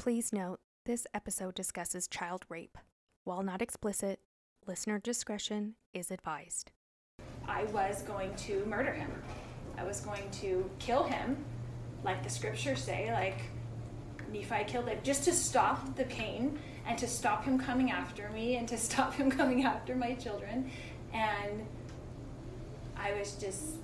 Please note this episode discusses child rape. While not explicit, listener discretion is advised. I was going to murder him. I was going to kill him, like the scriptures say, like Nephi killed him, just to stop the pain and to stop him coming after me and to stop him coming after my children. And I was just,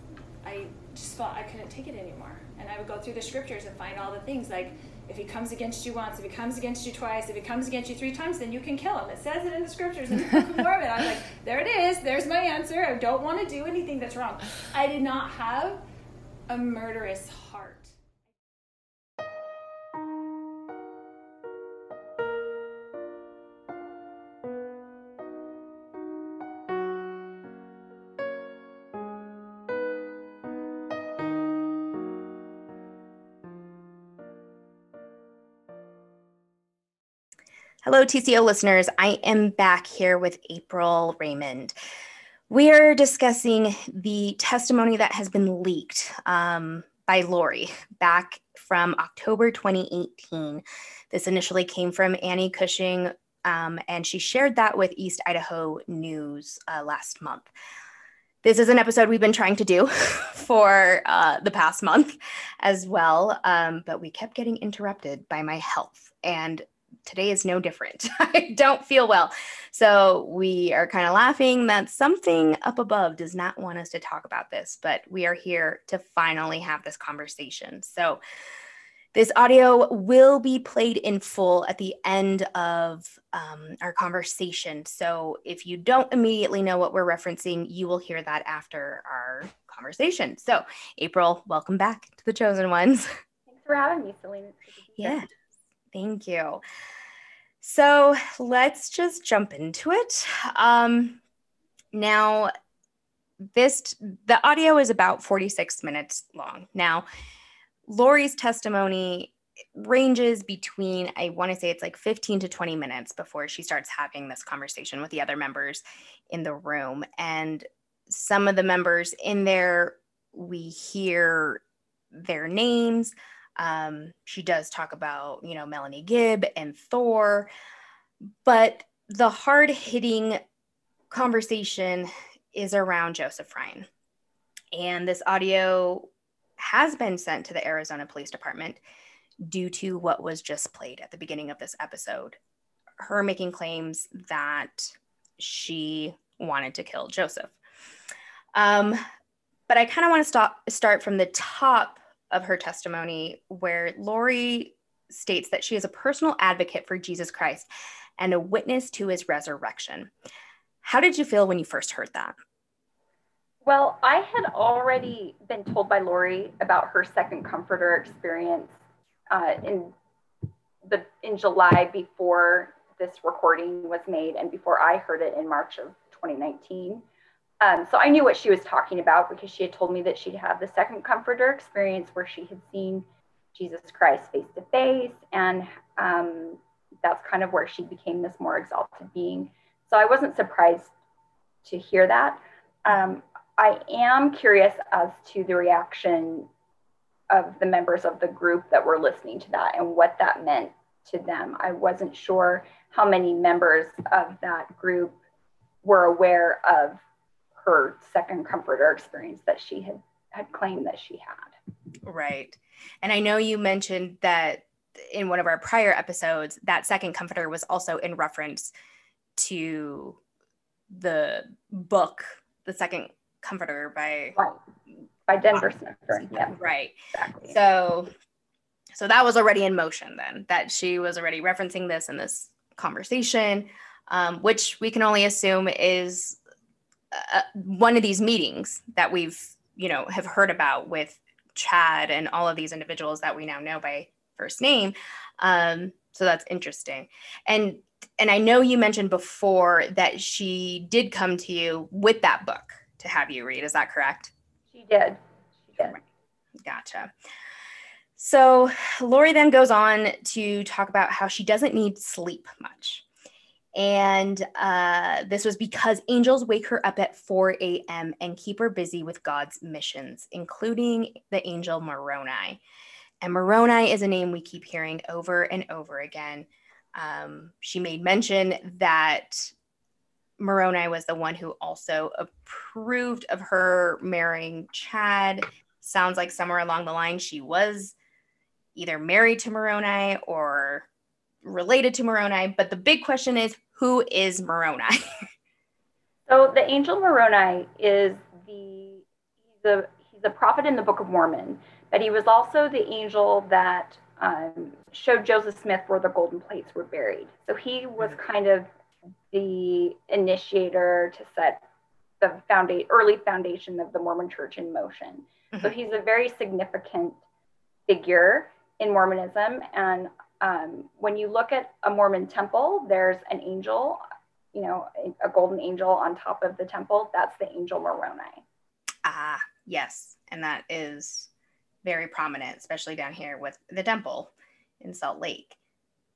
I just felt I couldn't take it anymore. And I would go through the scriptures and find all the things like, if he comes against you once, if he comes against you twice, if he comes against you three times, then you can kill him. It says it in the scriptures in the book of Mormon. I was like, there it is. There's my answer. I don't want to do anything that's wrong. I did not have a murderous Hello, TCO listeners. I am back here with April Raymond. We are discussing the testimony that has been leaked um, by Lori back from October 2018. This initially came from Annie Cushing, um, and she shared that with East Idaho News uh, last month. This is an episode we've been trying to do for uh, the past month as well, um, but we kept getting interrupted by my health. And today is no different. I don't feel well. So we are kind of laughing that something up above does not want us to talk about this, but we are here to finally have this conversation. So this audio will be played in full at the end of um, our conversation. So if you don't immediately know what we're referencing, you will hear that after our conversation. So, April, welcome back to the Chosen Ones. Thanks for having me, Celene. Yeah, thank you. So let's just jump into it. Um, now, this the audio is about 46 minutes long. Now, Lori's testimony ranges between I want to say it's like 15 to 20 minutes before she starts having this conversation with the other members in the room. And some of the members in there, we hear their names um, she does talk about, you know, Melanie Gibb and Thor, but the hard hitting conversation is around Joseph Ryan. And this audio has been sent to the Arizona Police Department due to what was just played at the beginning of this episode. Her making claims that she wanted to kill Joseph. Um, but I kind of want to stop start from the top of her testimony where Lori states that she is a personal advocate for Jesus Christ and a witness to his resurrection. How did you feel when you first heard that? Well, I had already been told by Lori about her second comforter experience uh, in the in July before this recording was made and before I heard it in March of 2019. Um, so I knew what she was talking about because she had told me that she'd had the second comforter experience where she had seen Jesus Christ face to face. And um, that's kind of where she became this more exalted being. So I wasn't surprised to hear that. Um, I am curious as to the reaction of the members of the group that were listening to that and what that meant to them. I wasn't sure how many members of that group were aware of her second comforter experience that she had had claimed that she had. Right. And I know you mentioned that in one of our prior episodes, that second comforter was also in reference to the book, The Second Comforter by right. by Denver Snuffer. Yeah. Right. Exactly. So so that was already in motion then, that she was already referencing this in this conversation, um, which we can only assume is uh, one of these meetings that we've you know have heard about with chad and all of these individuals that we now know by first name um, so that's interesting. And and i know you mentioned before that she did come to you with that book to have you read is that correct? She did. She did. Gotcha. So lori then goes on to talk about how she doesn't need sleep much and uh, this was because angels wake her up at 4 a.m. and keep her busy with God's missions, including the angel Moroni. And Moroni is a name we keep hearing over and over again. Um, she made mention that Moroni was the one who also approved of her marrying Chad. Sounds like somewhere along the line she was either married to Moroni or related to Moroni. But the big question is who is Moroni? so the angel Moroni is the he's a he's a prophet in the Book of Mormon, but he was also the angel that um, showed Joseph Smith where the golden plates were buried. So he was mm-hmm. kind of the initiator to set the foundation, early foundation of the Mormon church in motion. Mm-hmm. So he's a very significant figure in Mormonism. And um, when you look at a Mormon temple, there's an angel, you know, a golden angel on top of the temple. That's the angel Moroni. Ah, yes. And that is very prominent, especially down here with the temple in Salt Lake.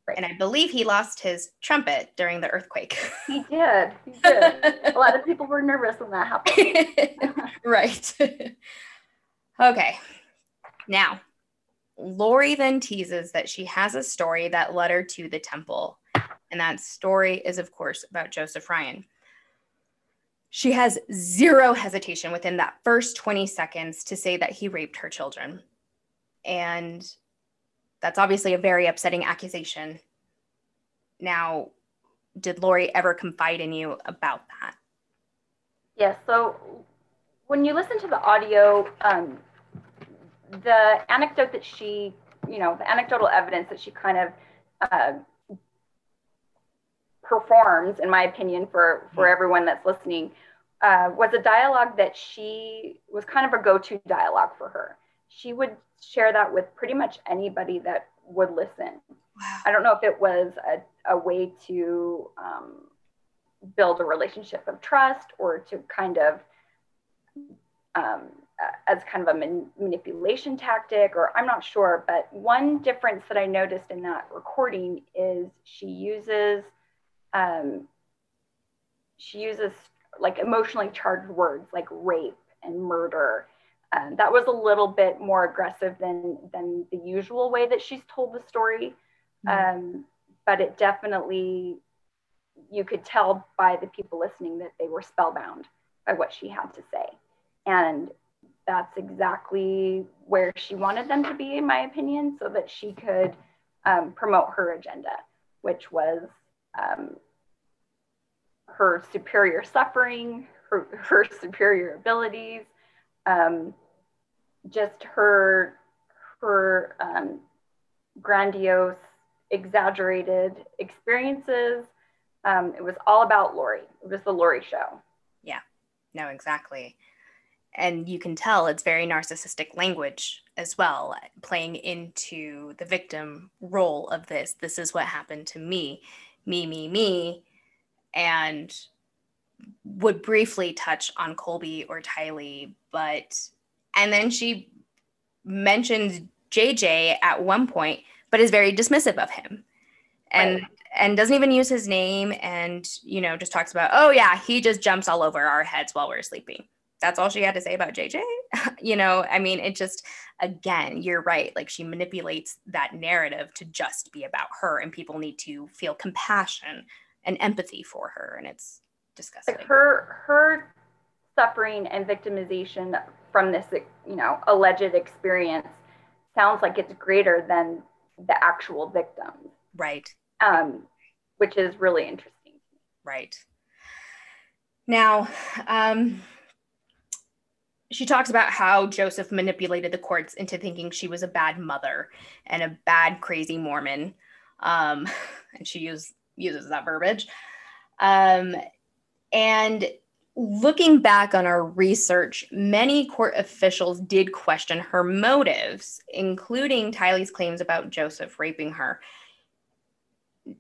Right. And I believe he lost his trumpet during the earthquake. He did. He did. a lot of people were nervous when that happened. right. okay. Now, Lori then teases that she has a story that led her to the temple. And that story is, of course, about Joseph Ryan. She has zero hesitation within that first 20 seconds to say that he raped her children. And that's obviously a very upsetting accusation. Now, did Lori ever confide in you about that? Yes. Yeah, so when you listen to the audio, um, the anecdote that she, you know, the anecdotal evidence that she kind of uh, performs, in my opinion, for for mm-hmm. everyone that's listening, uh, was a dialogue that she was kind of a go-to dialogue for her. She would share that with pretty much anybody that would listen. Wow. I don't know if it was a, a way to um, build a relationship of trust or to kind of um, as kind of a man- manipulation tactic, or I'm not sure. But one difference that I noticed in that recording is she uses um, she uses like emotionally charged words like rape and murder. Um, that was a little bit more aggressive than than the usual way that she's told the story, mm-hmm. um, but it definitely you could tell by the people listening that they were spellbound by what she had to say, and that's exactly where she wanted them to be, in my opinion, so that she could um, promote her agenda, which was um, her superior suffering, her, her superior abilities, um, just her her um, grandiose, exaggerated experiences. Um, it was all about Lori. It was the Lori show. Yeah, no, exactly and you can tell it's very narcissistic language as well playing into the victim role of this this is what happened to me me me me and would briefly touch on colby or tylee but and then she mentions jj at one point but is very dismissive of him and right. and doesn't even use his name and you know just talks about oh yeah he just jumps all over our heads while we're sleeping that's all she had to say about JJ. you know, I mean, it just, again, you're right. Like she manipulates that narrative to just be about her, and people need to feel compassion and empathy for her. And it's disgusting. Like her, her suffering and victimization from this, you know, alleged experience sounds like it's greater than the actual victims. Right. Um, which is really interesting. Right. Now, um, she talks about how Joseph manipulated the courts into thinking she was a bad mother and a bad, crazy Mormon. Um, and she use, uses that verbiage. Um, and looking back on our research, many court officials did question her motives, including Tylee's claims about Joseph raping her.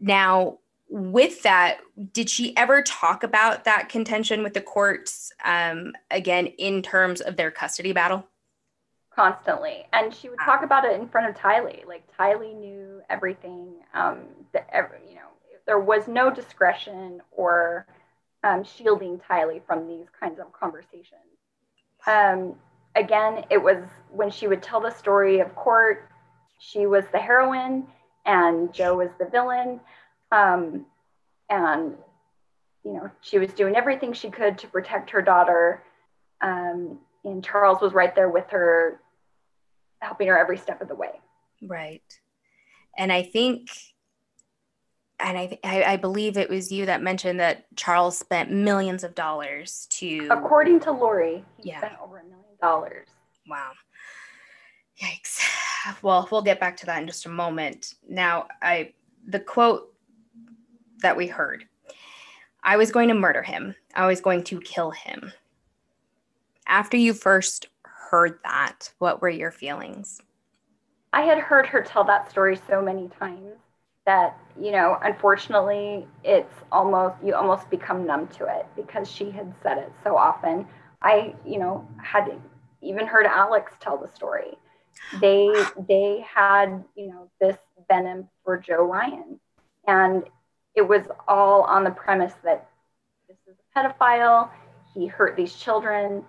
Now, with that, did she ever talk about that contention with the courts um, again in terms of their custody battle? Constantly, and she would talk about it in front of Tylee. Like Tylee knew everything. Um, that every, you know, there was no discretion or um, shielding Tylee from these kinds of conversations. Um, again, it was when she would tell the story of court she was the heroine and Joe was the villain. Um, and, you know, she was doing everything she could to protect her daughter. Um, and Charles was right there with her, helping her every step of the way. Right. And I think, and I, I, believe it was you that mentioned that Charles spent millions of dollars to. According to Lori, he yeah. spent over a million dollars. Wow. Yikes. Well, we'll get back to that in just a moment. Now, I the quote that we heard. I was going to murder him. I was going to kill him. After you first heard that, what were your feelings? I had heard her tell that story so many times that, you know, unfortunately, it's almost, you almost become numb to it because she had said it so often. I, you know, had even heard Alex tell the story. They, they had, you know, this venom for Joe Ryan. And it was all on the premise that this is a pedophile, he hurt these children,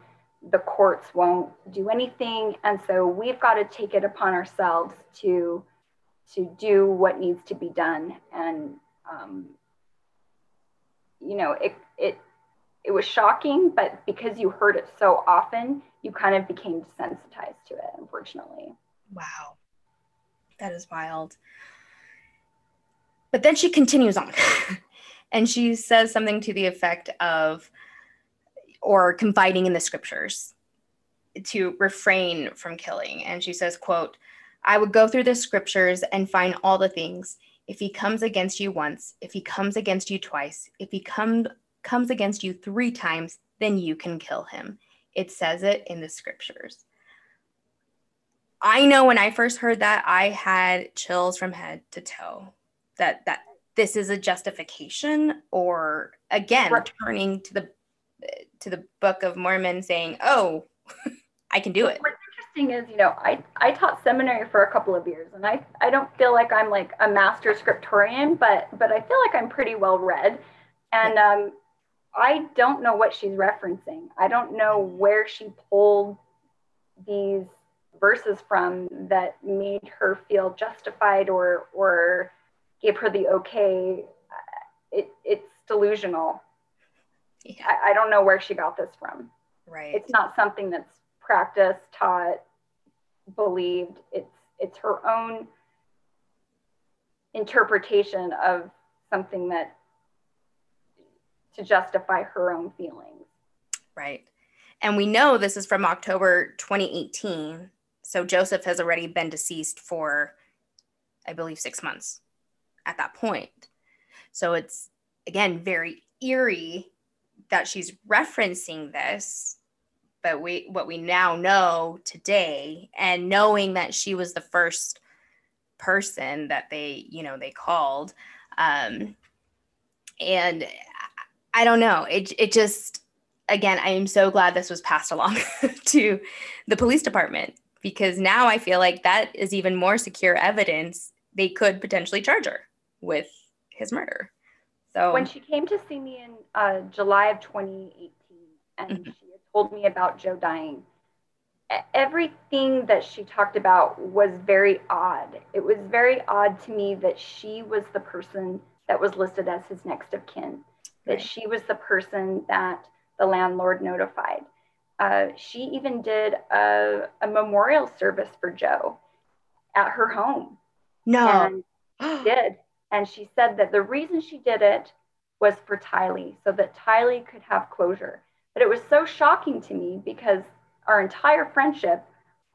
the courts won't do anything and so we've got to take it upon ourselves to to do what needs to be done and um, you know it it it was shocking but because you heard it so often you kind of became desensitized to it unfortunately. Wow. That is wild but then she continues on. And she says something to the effect of or confiding in the scriptures to refrain from killing. And she says quote i would go through the scriptures and find all the things. If he comes against you once if he comes against you twice if he come, comes against you three times then you can kill him. It says it in the scriptures. I know when i first heard that i had chills from head to toe that that this is a justification or again right. turning to the to the Book of Mormon saying, "Oh, I can do it." What's interesting is, you know, I I taught seminary for a couple of years, and I I don't feel like I'm like a master scriptorian, but but I feel like I'm pretty well read, and um, I don't know what she's referencing. I don't know where she pulled these verses from that made her feel justified or or gave her the okay. Uh, it, it's delusional yeah. I, I don't know where she got this from. Right. It's not something that's practiced, taught, believed. It's it's her own interpretation of something that to justify her own feelings. Right. And we know this is from October 2018. So Joseph has already been deceased for, I believe, six months at that point. So it's, again, very eerie that she's referencing this but we what we now know today and knowing that she was the first person that they you know they called um and i don't know it it just again i am so glad this was passed along to the police department because now i feel like that is even more secure evidence they could potentially charge her with his murder so when she came to see me in uh, July of 2018, and mm-hmm. she had told me about Joe dying, everything that she talked about was very odd. It was very odd to me that she was the person that was listed as his next of kin, that right. she was the person that the landlord notified. Uh, she even did a, a, memorial service for Joe at her home. No. And did. And she said that the reason she did it was for Tylee, so that Tylee could have closure. But it was so shocking to me because our entire friendship,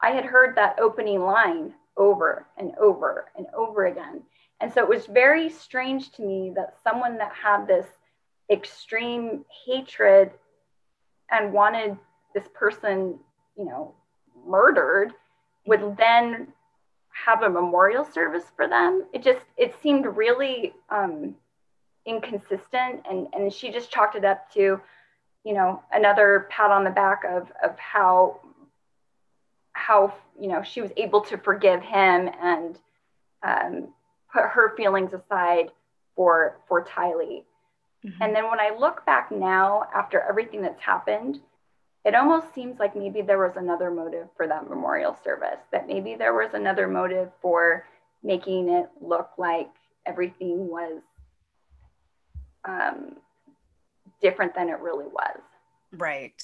I had heard that opening line over and over and over again. And so it was very strange to me that someone that had this extreme hatred and wanted this person, you know, murdered would mm-hmm. then have a memorial service for them. It just it seemed really um, inconsistent, and and she just chalked it up to, you know, another pat on the back of of how how you know she was able to forgive him and um, put her feelings aside for for Tylee. Mm-hmm. And then when I look back now after everything that's happened, it almost seems like maybe there was another motive for that memorial service, that maybe there was another motive for making it look like everything was um, different than it really was. Right.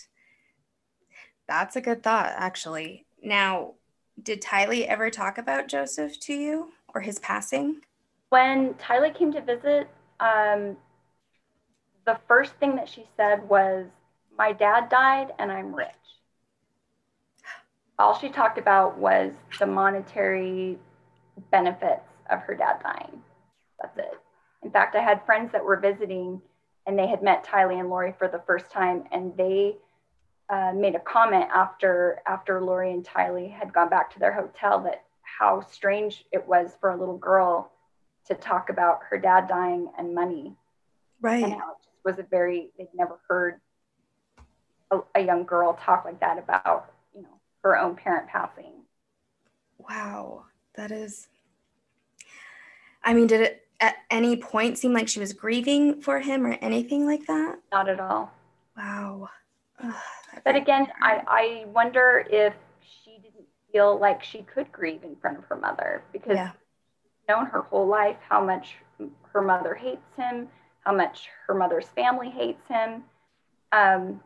That's a good thought, actually. Now, did Tylee ever talk about Joseph to you or his passing? When Tylee came to visit, um, the first thing that she said was, My dad died and I'm rich. All she talked about was the monetary benefits of her dad dying. That's it. In fact, I had friends that were visiting and they had met Tylee and Lori for the first time and they uh, made a comment after after Lori and Tylee had gone back to their hotel that how strange it was for a little girl to talk about her dad dying and money. Right. And how it just was a very they'd never heard a, a young girl talk like that about you know her own parent passing. Wow, that is. I mean, did it at any point seem like she was grieving for him or anything like that? Not at all. Wow. Ugh, but again, I, I wonder if she didn't feel like she could grieve in front of her mother because yeah. known her whole life how much her mother hates him, how much her mother's family hates him. Um,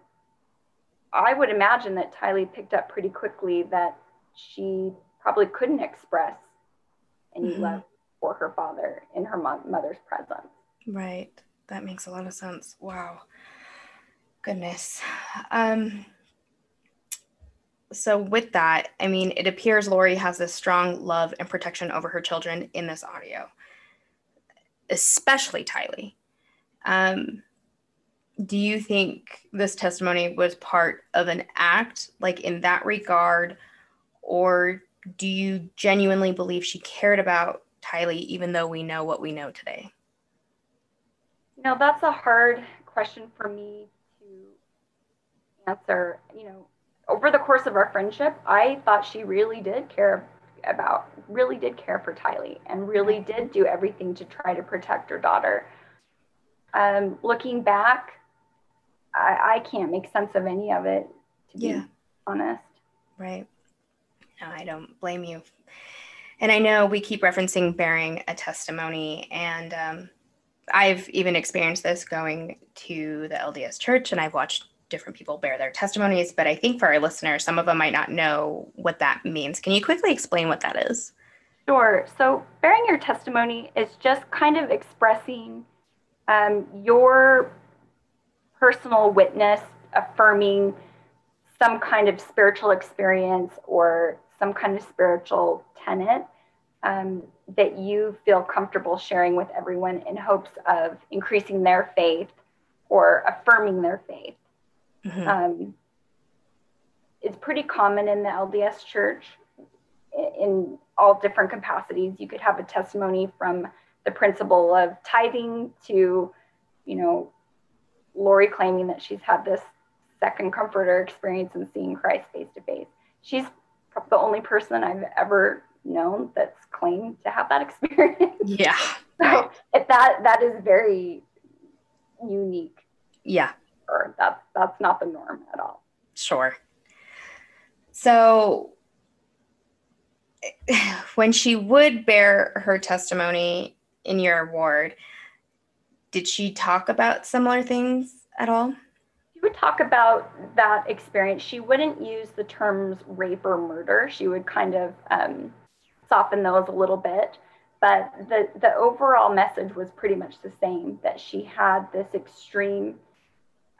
I would imagine that Tylee picked up pretty quickly that she probably couldn't express any mm-hmm. love for her father in her mo- mother's presence. Right. That makes a lot of sense. Wow. Goodness. Um, so with that, I mean, it appears Lori has this strong love and protection over her children in this audio, especially Tylee. Um, do you think this testimony was part of an act, like in that regard, or do you genuinely believe she cared about Tylee, even though we know what we know today? Now, that's a hard question for me to answer. You know, over the course of our friendship, I thought she really did care about, really did care for Tylee and really did do everything to try to protect her daughter. Um, looking back, I, I can't make sense of any of it, to be yeah. honest. Right. No, I don't blame you and I know we keep referencing bearing a testimony, and um, I've even experienced this going to the LDS church, and I've watched different people bear their testimonies. But I think for our listeners, some of them might not know what that means. Can you quickly explain what that is? Sure. So, bearing your testimony is just kind of expressing um, your personal witness, affirming some kind of spiritual experience or some kind of spiritual tenet um, that you feel comfortable sharing with everyone in hopes of increasing their faith or affirming their faith. Mm-hmm. Um, it's pretty common in the LDS church in all different capacities. You could have a testimony from the principle of tithing to, you know, Lori claiming that she's had this second comforter experience and seeing Christ face to face. She's the only person I've ever known that's claimed to have that experience. Yeah. so if that that is very unique. Yeah. Or that's that's not the norm at all. Sure. So when she would bear her testimony in your ward, did she talk about similar things at all? She would talk about that experience. She wouldn't use the terms rape or murder. She would kind of um, soften those a little bit. But the, the overall message was pretty much the same that she had this extreme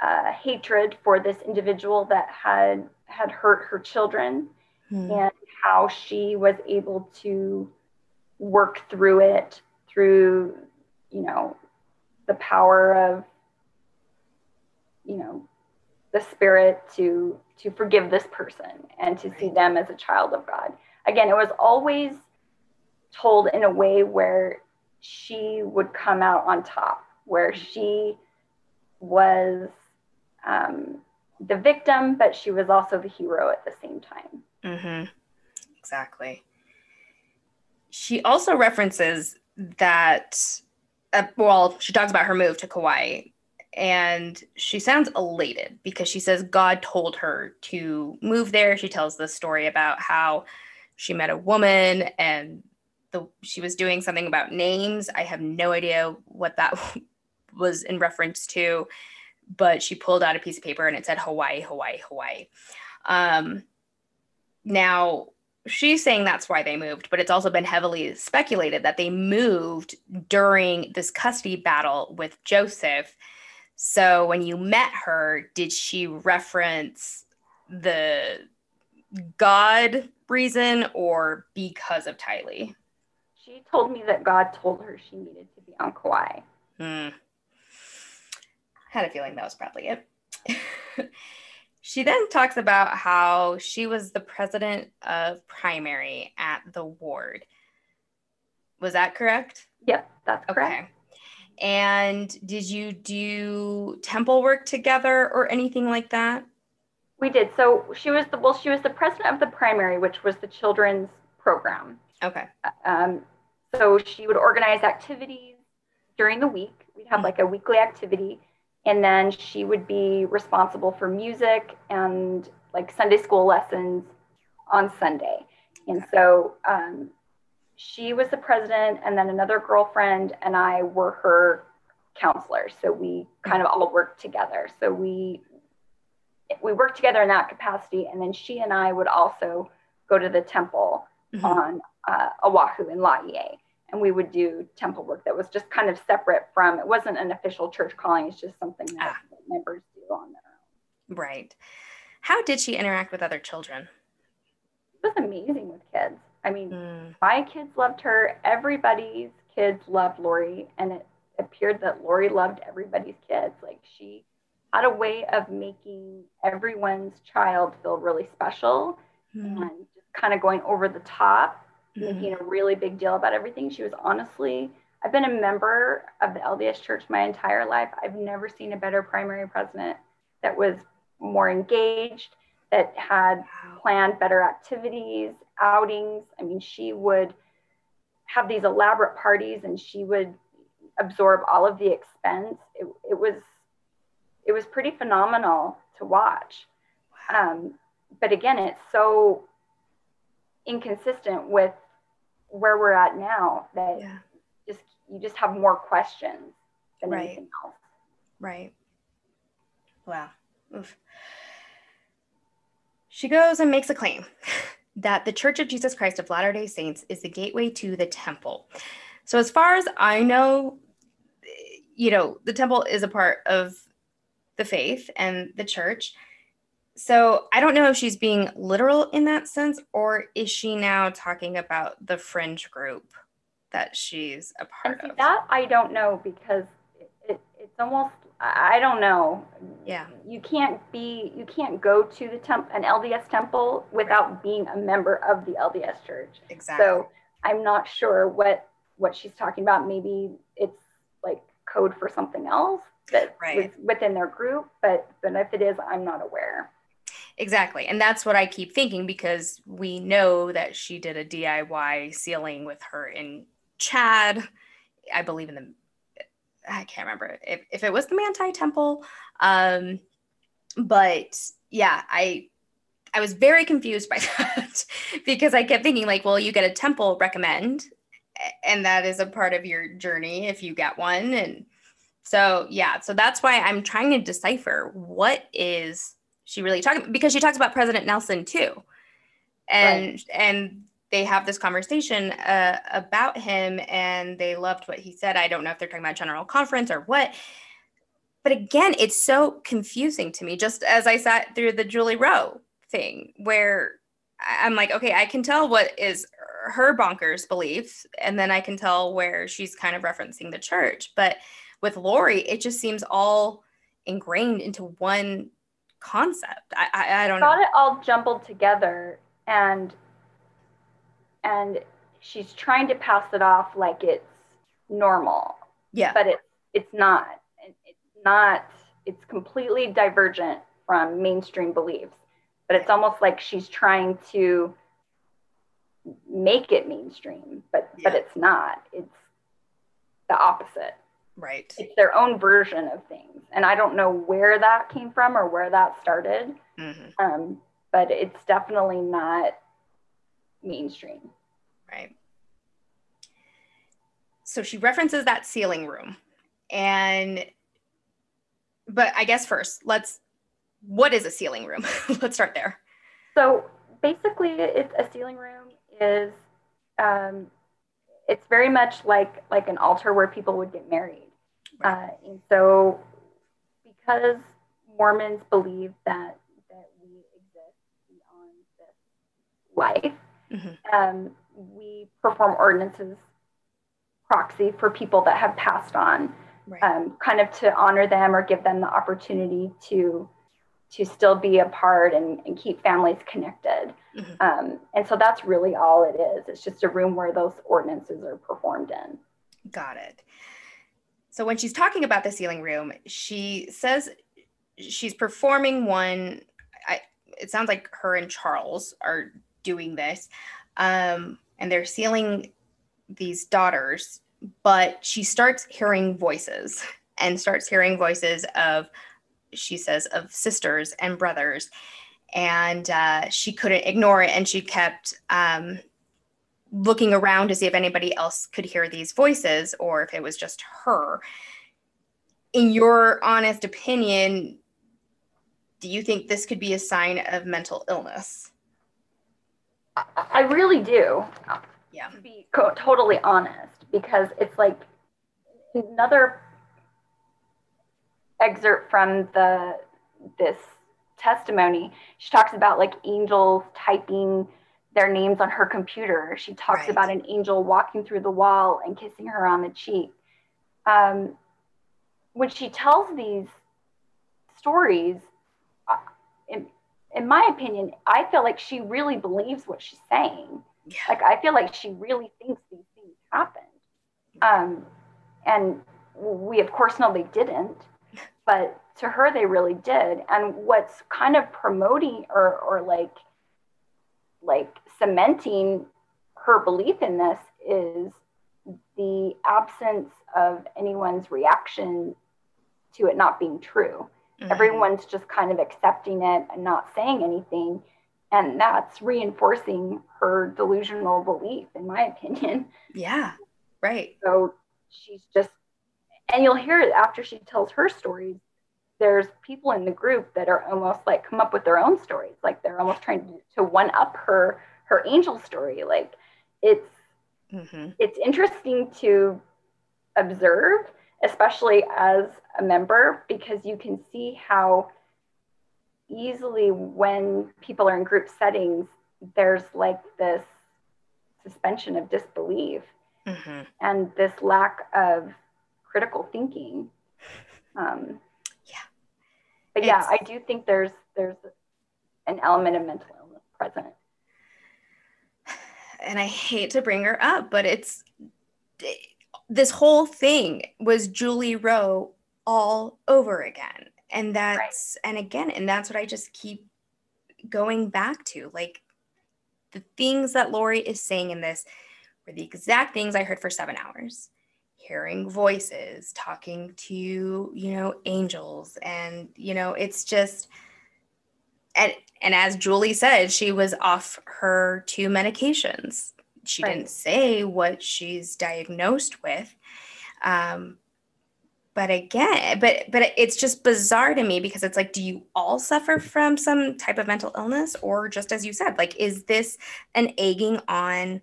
uh, hatred for this individual that had had hurt her children hmm. and how she was able to work through it through you know the power of you know the spirit to to forgive this person and to see them as a child of god again, it was always told in a way where she would come out on top, where she was um, the victim, but she was also the hero at the same time. Mm-hmm. Exactly. She also references that, uh, well, she talks about her move to Kauai and she sounds elated because she says God told her to move there. She tells the story about how she met a woman and the she was doing something about names. I have no idea what that was in reference to, but she pulled out a piece of paper and it said Hawaii, Hawaii, Hawaii. Um, now she's saying that's why they moved, but it's also been heavily speculated that they moved during this custody battle with Joseph. So when you met her, did she reference the God reason or because of Tylee? She told me that God told her she needed to be on Kauai. Hmm. Had a feeling that was probably it. She then talks about how she was the president of primary at the ward. Was that correct? Yep, that's correct. Okay. And did you do temple work together or anything like that? We did. So she was the well, she was the president of the primary, which was the children's program. Okay. Um, so she would organize activities during the week. We'd have mm-hmm. like a weekly activity and then she would be responsible for music and like Sunday school lessons on Sunday. And so um, she was the president, and then another girlfriend and I were her counselors. So we kind of all worked together. So we we worked together in that capacity, and then she and I would also go to the temple mm-hmm. on uh, Oahu in Laie and we would do temple work that was just kind of separate from it wasn't an official church calling it's just something that ah. members do on their own right how did she interact with other children it was amazing with kids i mean mm. my kids loved her everybody's kids loved lori and it appeared that lori loved everybody's kids like she had a way of making everyone's child feel really special mm. and just kind of going over the top making a really big deal about everything. She was honestly, I've been a member of the LDS Church my entire life. I've never seen a better primary president that was more engaged, that had planned better activities, outings. I mean, she would have these elaborate parties and she would absorb all of the expense. It, it was it was pretty phenomenal to watch. Um, but again, it's so inconsistent with where we're at now that yeah. just you just have more questions than right. anything else. Right. Wow. Oof. She goes and makes a claim that the Church of Jesus Christ of Latter day Saints is the gateway to the temple. So, as far as I know, eh, you know, the temple is a part of the faith and the church. So I don't know if she's being literal in that sense, or is she now talking about the fringe group that she's a part see, of? That I don't know because it, it, it's almost I don't know. Yeah, you can't be you can't go to the temp an LDS temple without right. being a member of the LDS church. Exactly. So I'm not sure what what she's talking about. Maybe it's like code for something else that right. within their group, but but if it is, I'm not aware. Exactly. And that's what I keep thinking because we know that she did a DIY sealing with her in Chad. I believe in the, I can't remember if, if it was the Manti Temple. Um, but yeah, I, I was very confused by that because I kept thinking like, well, you get a temple recommend and that is a part of your journey if you get one. And so, yeah, so that's why I'm trying to decipher what is she really talking because she talks about President Nelson too, and right. and they have this conversation uh, about him, and they loved what he said. I don't know if they're talking about general conference or what, but again, it's so confusing to me. Just as I sat through the Julie Rowe thing, where I'm like, okay, I can tell what is her bonkers beliefs, and then I can tell where she's kind of referencing the church. But with Lori, it just seems all ingrained into one concept. I I, I don't got know. it all jumbled together and and she's trying to pass it off like it's normal. Yeah. But it it's not. It's not it's completely divergent from mainstream beliefs. But it's almost like she's trying to make it mainstream, but yeah. but it's not. It's the opposite. Right. It's their own version of things. And I don't know where that came from or where that started. Mm-hmm. Um, but it's definitely not mainstream. Right. So she references that sealing room. And, but I guess first, let's, what is a sealing room? let's start there. So basically, it's a sealing room is, um, it's very much like like an altar where people would get married. Right. Uh, and so, because Mormons believe that that we exist beyond this life, mm-hmm. um, we perform ordinances proxy for people that have passed on, right. um, kind of to honor them or give them the opportunity to to still be a part and, and keep families connected. Mm-hmm. Um, and so that's really all it is. It's just a room where those ordinances are performed in. Got it. So when she's talking about the sealing room, she says she's performing one. I, it sounds like her and Charles are doing this, um, and they're sealing these daughters. But she starts hearing voices and starts hearing voices of, she says, of sisters and brothers, and uh, she couldn't ignore it, and she kept um, looking around to see if anybody else could hear these voices or if it was just her. In your honest opinion, do you think this could be a sign of mental illness? I really do. Yeah. To be co- totally honest, because it's like another excerpt from the this testimony. She talks about like angels typing their names on her computer. She talks right. about an angel walking through the wall and kissing her on the cheek. Um, when she tells these stories, uh, in, in my opinion, I feel like she really believes what she's saying. Yeah. Like I feel like she really thinks these things happened. Um, and we of course know they didn't, but to her they really did. And what's kind of promoting or or like like cementing her belief in this is the absence of anyone's reaction to it not being true. Mm-hmm. Everyone's just kind of accepting it and not saying anything. And that's reinforcing her delusional belief, in my opinion. Yeah, right. So she's just, and you'll hear it after she tells her stories. There's people in the group that are almost like come up with their own stories, like they're almost trying to, to one up her her angel story. Like it's mm-hmm. it's interesting to observe, especially as a member, because you can see how easily when people are in group settings, there's like this suspension of disbelief mm-hmm. and this lack of critical thinking. Um, yeah, but it's, yeah, I do think there's there's an element of mental illness present and I hate to bring her up, but it's this whole thing was Julie Rowe all over again. And that's, right. and again, and that's what I just keep going back to. Like the things that Lori is saying in this were the exact things I heard for seven hours hearing voices, talking to, you know, angels. And, you know, it's just, and and as Julie said, she was off her two medications. She right. didn't say what she's diagnosed with. Um, but again, but but it's just bizarre to me because it's like, do you all suffer from some type of mental illness, or just as you said, like, is this an egging on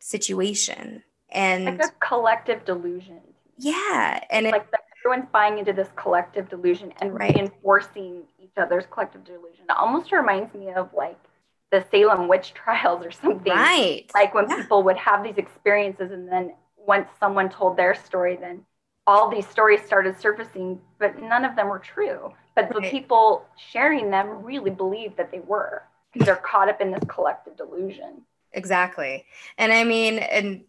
situation? And like a collective delusion. Yeah, and like it, everyone's buying into this collective delusion and right. reinforcing each other's collective delusion. It almost reminds me of like the Salem witch trials or something. Right. Like when yeah. people would have these experiences and then once someone told their story, then all these stories started surfacing, but none of them were true. But right. the people sharing them really believed that they were because they're caught up in this collective delusion. Exactly. And I mean, and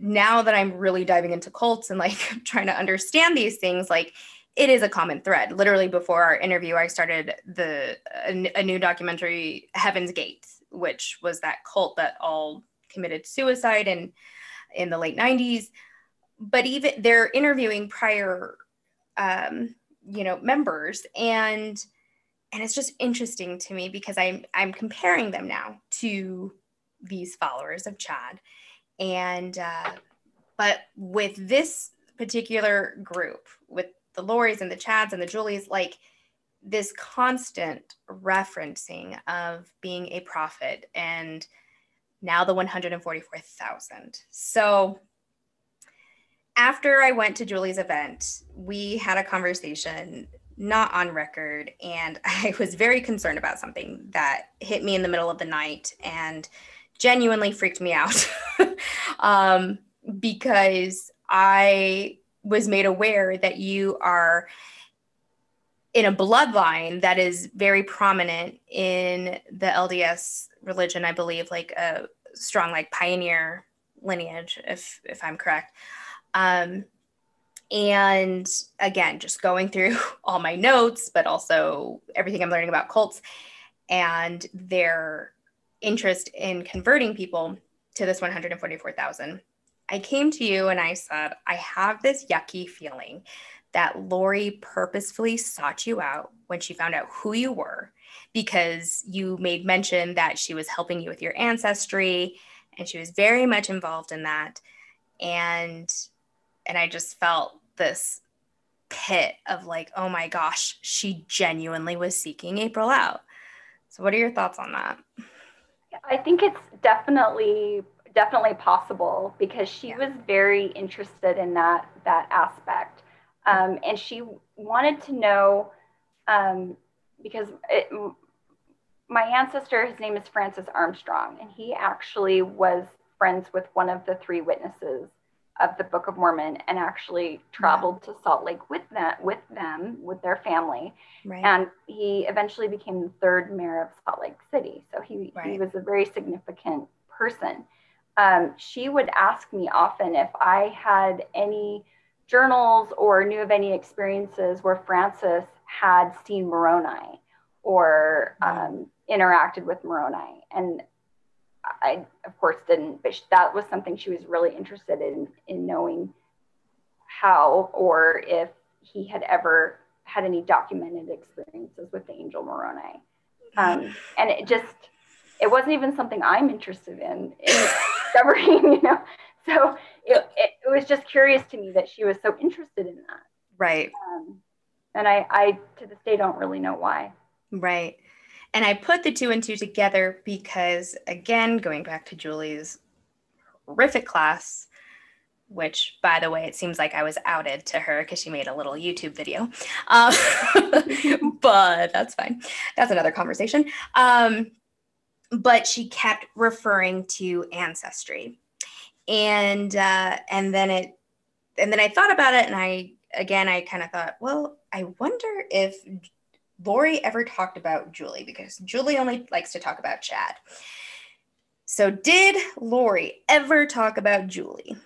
now that I'm really diving into cults and like trying to understand these things, like it is a common thread. Literally before our interview, I started the a, a new documentary, Heaven's Gate, which was that cult that all committed suicide and in the late 90s. but even they're interviewing prior um, you know members and and it's just interesting to me because i'm i'm comparing them now to these followers of chad and uh, but with this particular group with the loris and the chads and the julies like this constant referencing of being a prophet and now the 144,000. So after I went to Julie's event, we had a conversation, not on record, and I was very concerned about something that hit me in the middle of the night and genuinely freaked me out um, because I was made aware that you are in a bloodline that is very prominent in the LDS religion, I believe, like a strong like pioneer lineage, if if I'm correct. Um, and again, just going through all my notes, but also everything I'm learning about cults and their interest in converting people to this 144,000. I came to you and I said, I have this yucky feeling that Lori purposefully sought you out when she found out who you were because you made mention that she was helping you with your ancestry and she was very much involved in that and and I just felt this pit of like oh my gosh she genuinely was seeking April out. So what are your thoughts on that? I think it's definitely definitely possible because she yeah. was very interested in that that aspect um, and she wanted to know um, because it, my ancestor, his name is Francis Armstrong, and he actually was friends with one of the three witnesses of the Book of Mormon and actually traveled to Salt Lake with that with them with their family. Right. And he eventually became the third mayor of Salt Lake City. So he, right. he was a very significant person. Um, she would ask me often if I had any journals or knew of any experiences where Francis had seen Moroni or um, interacted with Moroni. And I, of course, didn't, but that was something she was really interested in, in knowing how or if he had ever had any documented experiences with the angel Moroni. Um, and it just, it wasn't even something I'm interested in, in discovering, you know. So it, it, it, was just curious to me that she was so interested in that. Right. Um, and I, I, to this day, don't really know why. Right. And I put the two and two together because, again, going back to Julie's horrific class, which, by the way, it seems like I was outed to her because she made a little YouTube video. Um, but that's fine. That's another conversation. Um, but she kept referring to ancestry. And uh, and then it and then I thought about it and I again I kind of thought, well, I wonder if Lori ever talked about Julie because Julie only likes to talk about Chad. So, did Lori ever talk about Julie?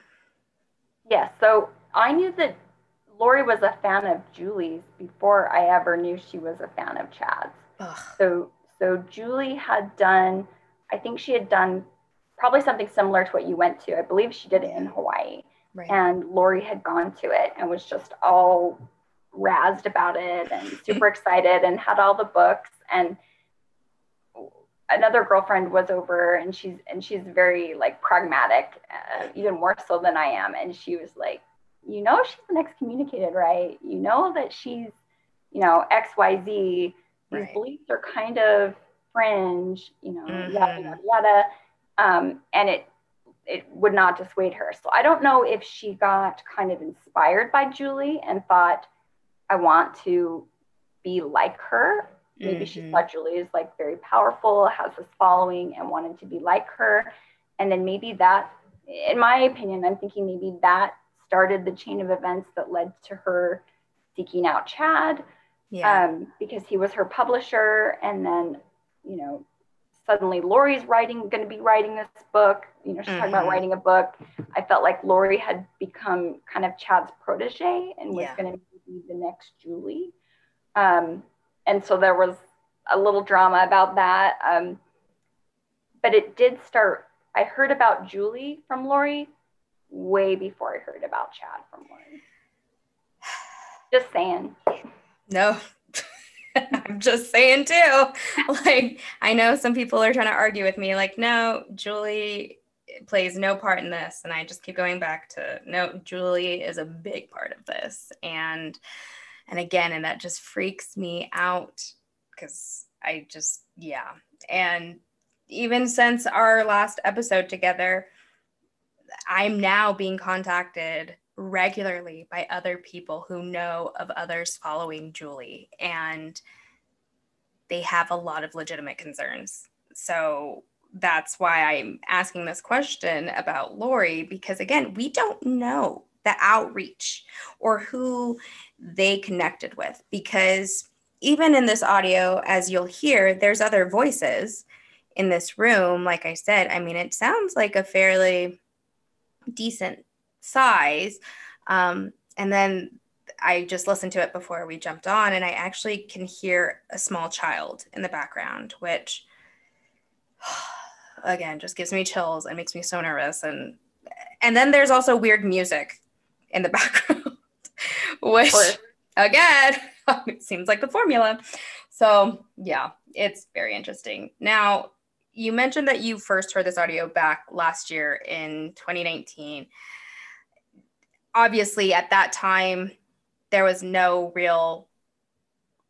Yes. So, I knew that Lori was a fan of Julie's before I ever knew she was a fan of Chad's. Ugh. So, so Julie had done, I think she had done probably something similar to what you went to. I believe she did it in Hawaii. Right. And Lori had gone to it and was just all razzed about it and super excited and had all the books. And another girlfriend was over and she's and she's very like pragmatic uh, even more so than i am. And she was like you know she's been excommunicated right? You know that she's you know xyz these right. beliefs are kind of fringe you know mm-hmm. yada yada yada. Um, and it it would not dissuade her. So i don't know if she got kind of inspired by julie and thought I want to be like her. Maybe mm-hmm. she thought Julie is like very powerful, has this following, and wanted to be like her. And then maybe that, in my opinion, I'm thinking maybe that started the chain of events that led to her seeking out Chad yeah. um, because he was her publisher. And then, you know, suddenly Lori's writing, going to be writing this book. You know, she's mm-hmm. talking about mm-hmm. writing a book. I felt like Lori had become kind of Chad's protege and was yeah. going to be the next Julie. Um, and so there was a little drama about that. Um, but it did start, I heard about Julie from Lori way before I heard about Chad from Lori. Just saying. No, I'm just saying too. Like, I know some people are trying to argue with me, like, no, Julie plays no part in this. And I just keep going back to no, Julie is a big part of this. And and again, and that just freaks me out because I just, yeah. And even since our last episode together, I'm now being contacted regularly by other people who know of others following Julie, and they have a lot of legitimate concerns. So that's why I'm asking this question about Lori, because again, we don't know the outreach or who they connected with, because even in this audio, as you'll hear, there's other voices in this room. Like I said, I mean, it sounds like a fairly decent size. Um, and then I just listened to it before we jumped on, and I actually can hear a small child in the background, which again just gives me chills and makes me so nervous. And and then there's also weird music in the background, which again it seems like the formula. So yeah, it's very interesting. Now you mentioned that you first heard this audio back last year in 2019 obviously at that time there was no real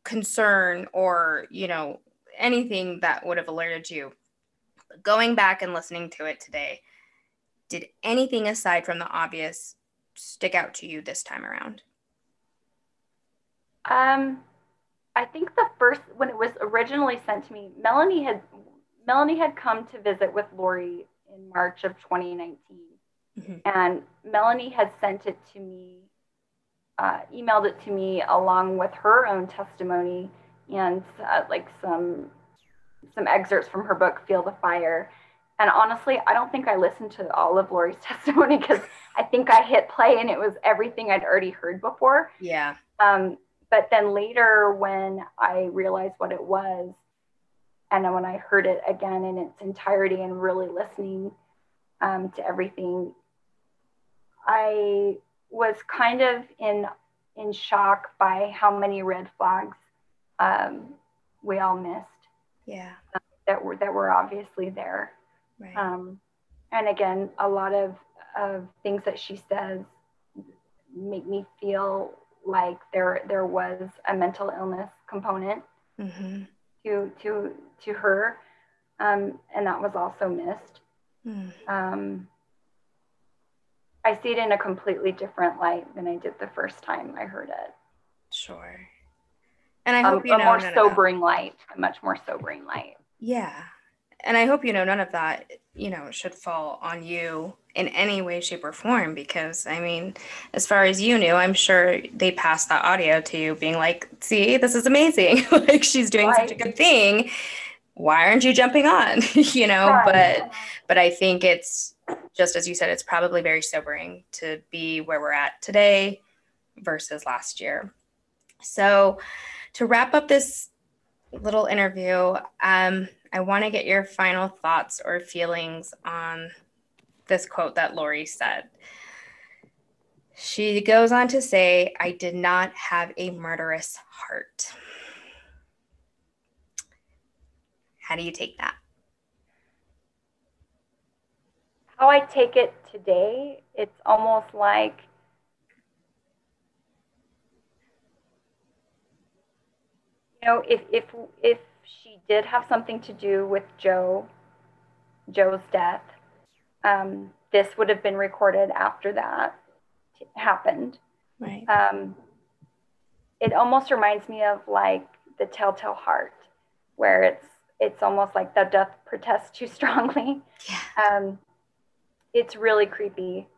concern or you know anything that would have alerted you going back and listening to it today did anything aside from the obvious stick out to you this time around um i think the first when it was originally sent to me melanie had melanie had come to visit with lori in march of 2019 Mm-hmm. And Melanie had sent it to me, uh, emailed it to me along with her own testimony and uh, like some some excerpts from her book Feel the Fire. And honestly, I don't think I listened to all of Lori's testimony because I think I hit play and it was everything I'd already heard before. Yeah. Um, but then later, when I realized what it was, and when I heard it again in its entirety and really listening um, to everything, I was kind of in in shock by how many red flags um, we all missed. Yeah, that were that were obviously there. Right. Um, and again, a lot of of things that she says make me feel like there there was a mental illness component mm-hmm. to to to her, um, and that was also missed. Mm. Um, I see it in a completely different light than I did the first time I heard it. Sure. And I hope um, you know a more sobering light, a much more sobering light. Yeah. And I hope you know none of that, you know, should fall on you in any way, shape, or form. Because I mean, as far as you knew, I'm sure they passed that audio to you, being like, "See, this is amazing! like she's doing right. such a good thing. Why aren't you jumping on?" you know. Right. But but I think it's just as you said, it's probably very sobering to be where we're at today versus last year. So, to wrap up this little interview, um, I want to get your final thoughts or feelings on this quote that Lori said. She goes on to say, I did not have a murderous heart. How do you take that? how I take it today, it's almost like you know, if if if she did have something to do with Joe, Joe's death, um, this would have been recorded after that happened. Right. Um, it almost reminds me of like the Telltale Heart, where it's it's almost like the death protests too strongly. Yeah. Um, it's really creepy.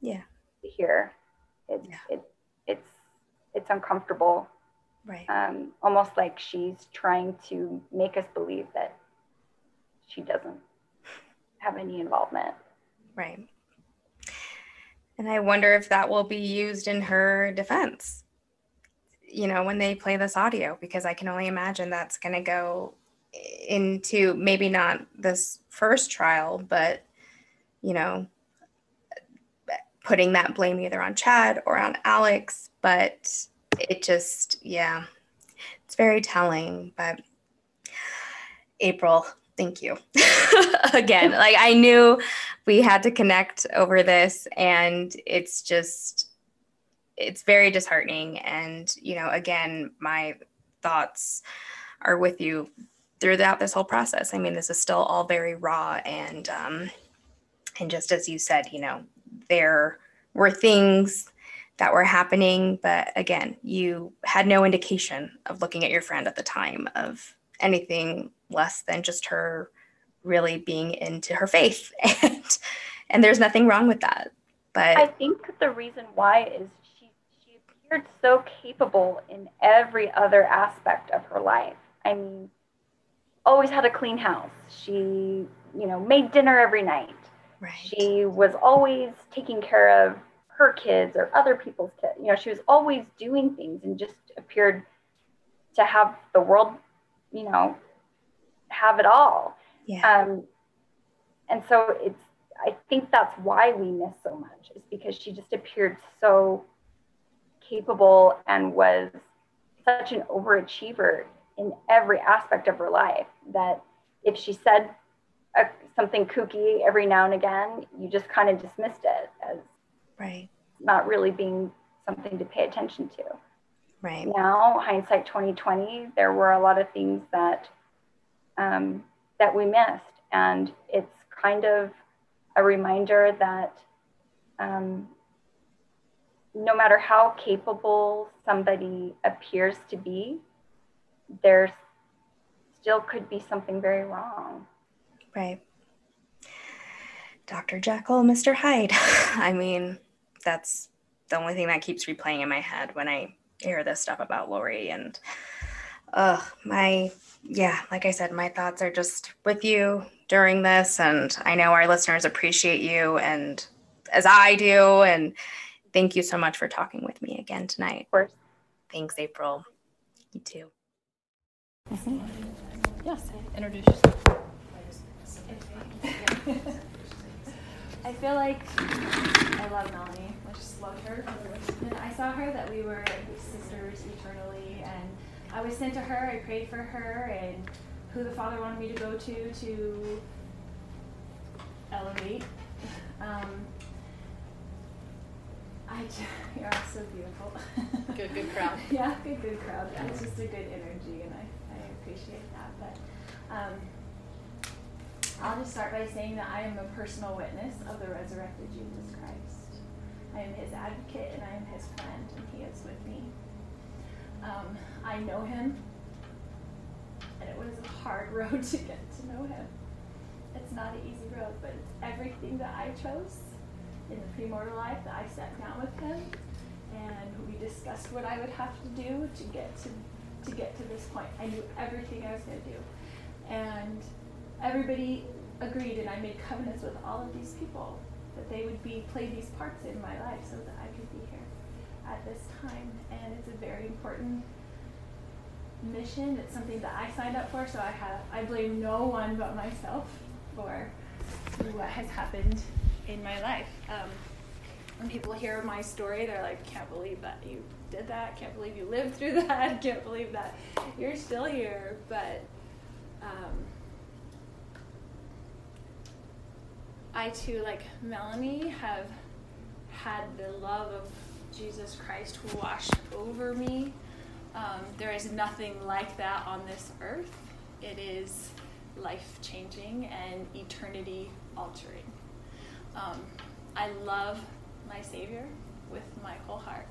Yeah. To hear. It's yeah. it it's it's uncomfortable. Right. Um, almost like she's trying to make us believe that she doesn't have any involvement. Right. And I wonder if that will be used in her defense, you know, when they play this audio, because I can only imagine that's going to go into maybe not this first trial, but you know, putting that blame either on Chad or on Alex, but it just, yeah, it's very telling. But April, thank you again. Like I knew we had to connect over this, and it's just, it's very disheartening. And, you know, again, my thoughts are with you throughout this whole process. I mean, this is still all very raw and, um, and just as you said, you know, there were things that were happening, but again, you had no indication of looking at your friend at the time of anything less than just her really being into her faith. And and there's nothing wrong with that but i think the reason why is she she appeared so capable in every other aspect of her life. I mean always had a clean house. She you know made dinner every night. Right. she was always taking care of her kids or other people's kids you know she was always doing things and just appeared to have the world you know have it all. Yeah. Um, and so it's, I think that's why we miss so much is because she just appeared so capable and was such an overachiever in every aspect of her life that if she said a, something kooky every now and again, you just kind of dismissed it as right not really being something to pay attention to. Right. Now, hindsight 2020, there were a lot of things that um, that we missed. And it's kind of a reminder that um, no matter how capable somebody appears to be, there still could be something very wrong. Right. Dr. Jekyll, Mr. Hyde. I mean, that's the only thing that keeps replaying in my head when I hear this stuff about Lori. And uh, my yeah, like I said, my thoughts are just with you during this. And I know our listeners appreciate you and as I do. And thank you so much for talking with me again tonight. Of course. Thanks, April. You too. Mm-hmm. Yes, introduce yourself. I feel like I love Melanie. I just love her. And I saw her that we were sisters eternally and I was sent to her, I prayed for her, and who the Father wanted me to go to to elevate. Um, I you're all so beautiful. good, good crowd. yeah, good, good crowd. Yeah, it's just a good energy, and I, I appreciate that. But um, I'll just start by saying that I am a personal witness of the resurrected Jesus Christ. I am his advocate, and I am his friend, and he is with me. Um, I know him, and it was a hard road to get to know him. It's not an easy road, but it's everything that I chose in the premortal life that I sat down with him, and we discussed what I would have to do to get to to get to this point. I knew everything I was going to do, and everybody agreed, and I made covenants with all of these people that they would be play these parts in my life so that I could be here at this time, and it's a very important mission. It's something that I signed up for, so I have I blame no one but myself for what has happened in my life. Um, when people hear my story, they're like, "Can't believe that you did that. Can't believe you lived through that. Can't believe that you're still here." But um, I too, like Melanie, have had the love of Jesus Christ wash over me. Um, there is nothing like that on this earth. It is life changing and eternity altering. Um, I love my Savior with my whole heart.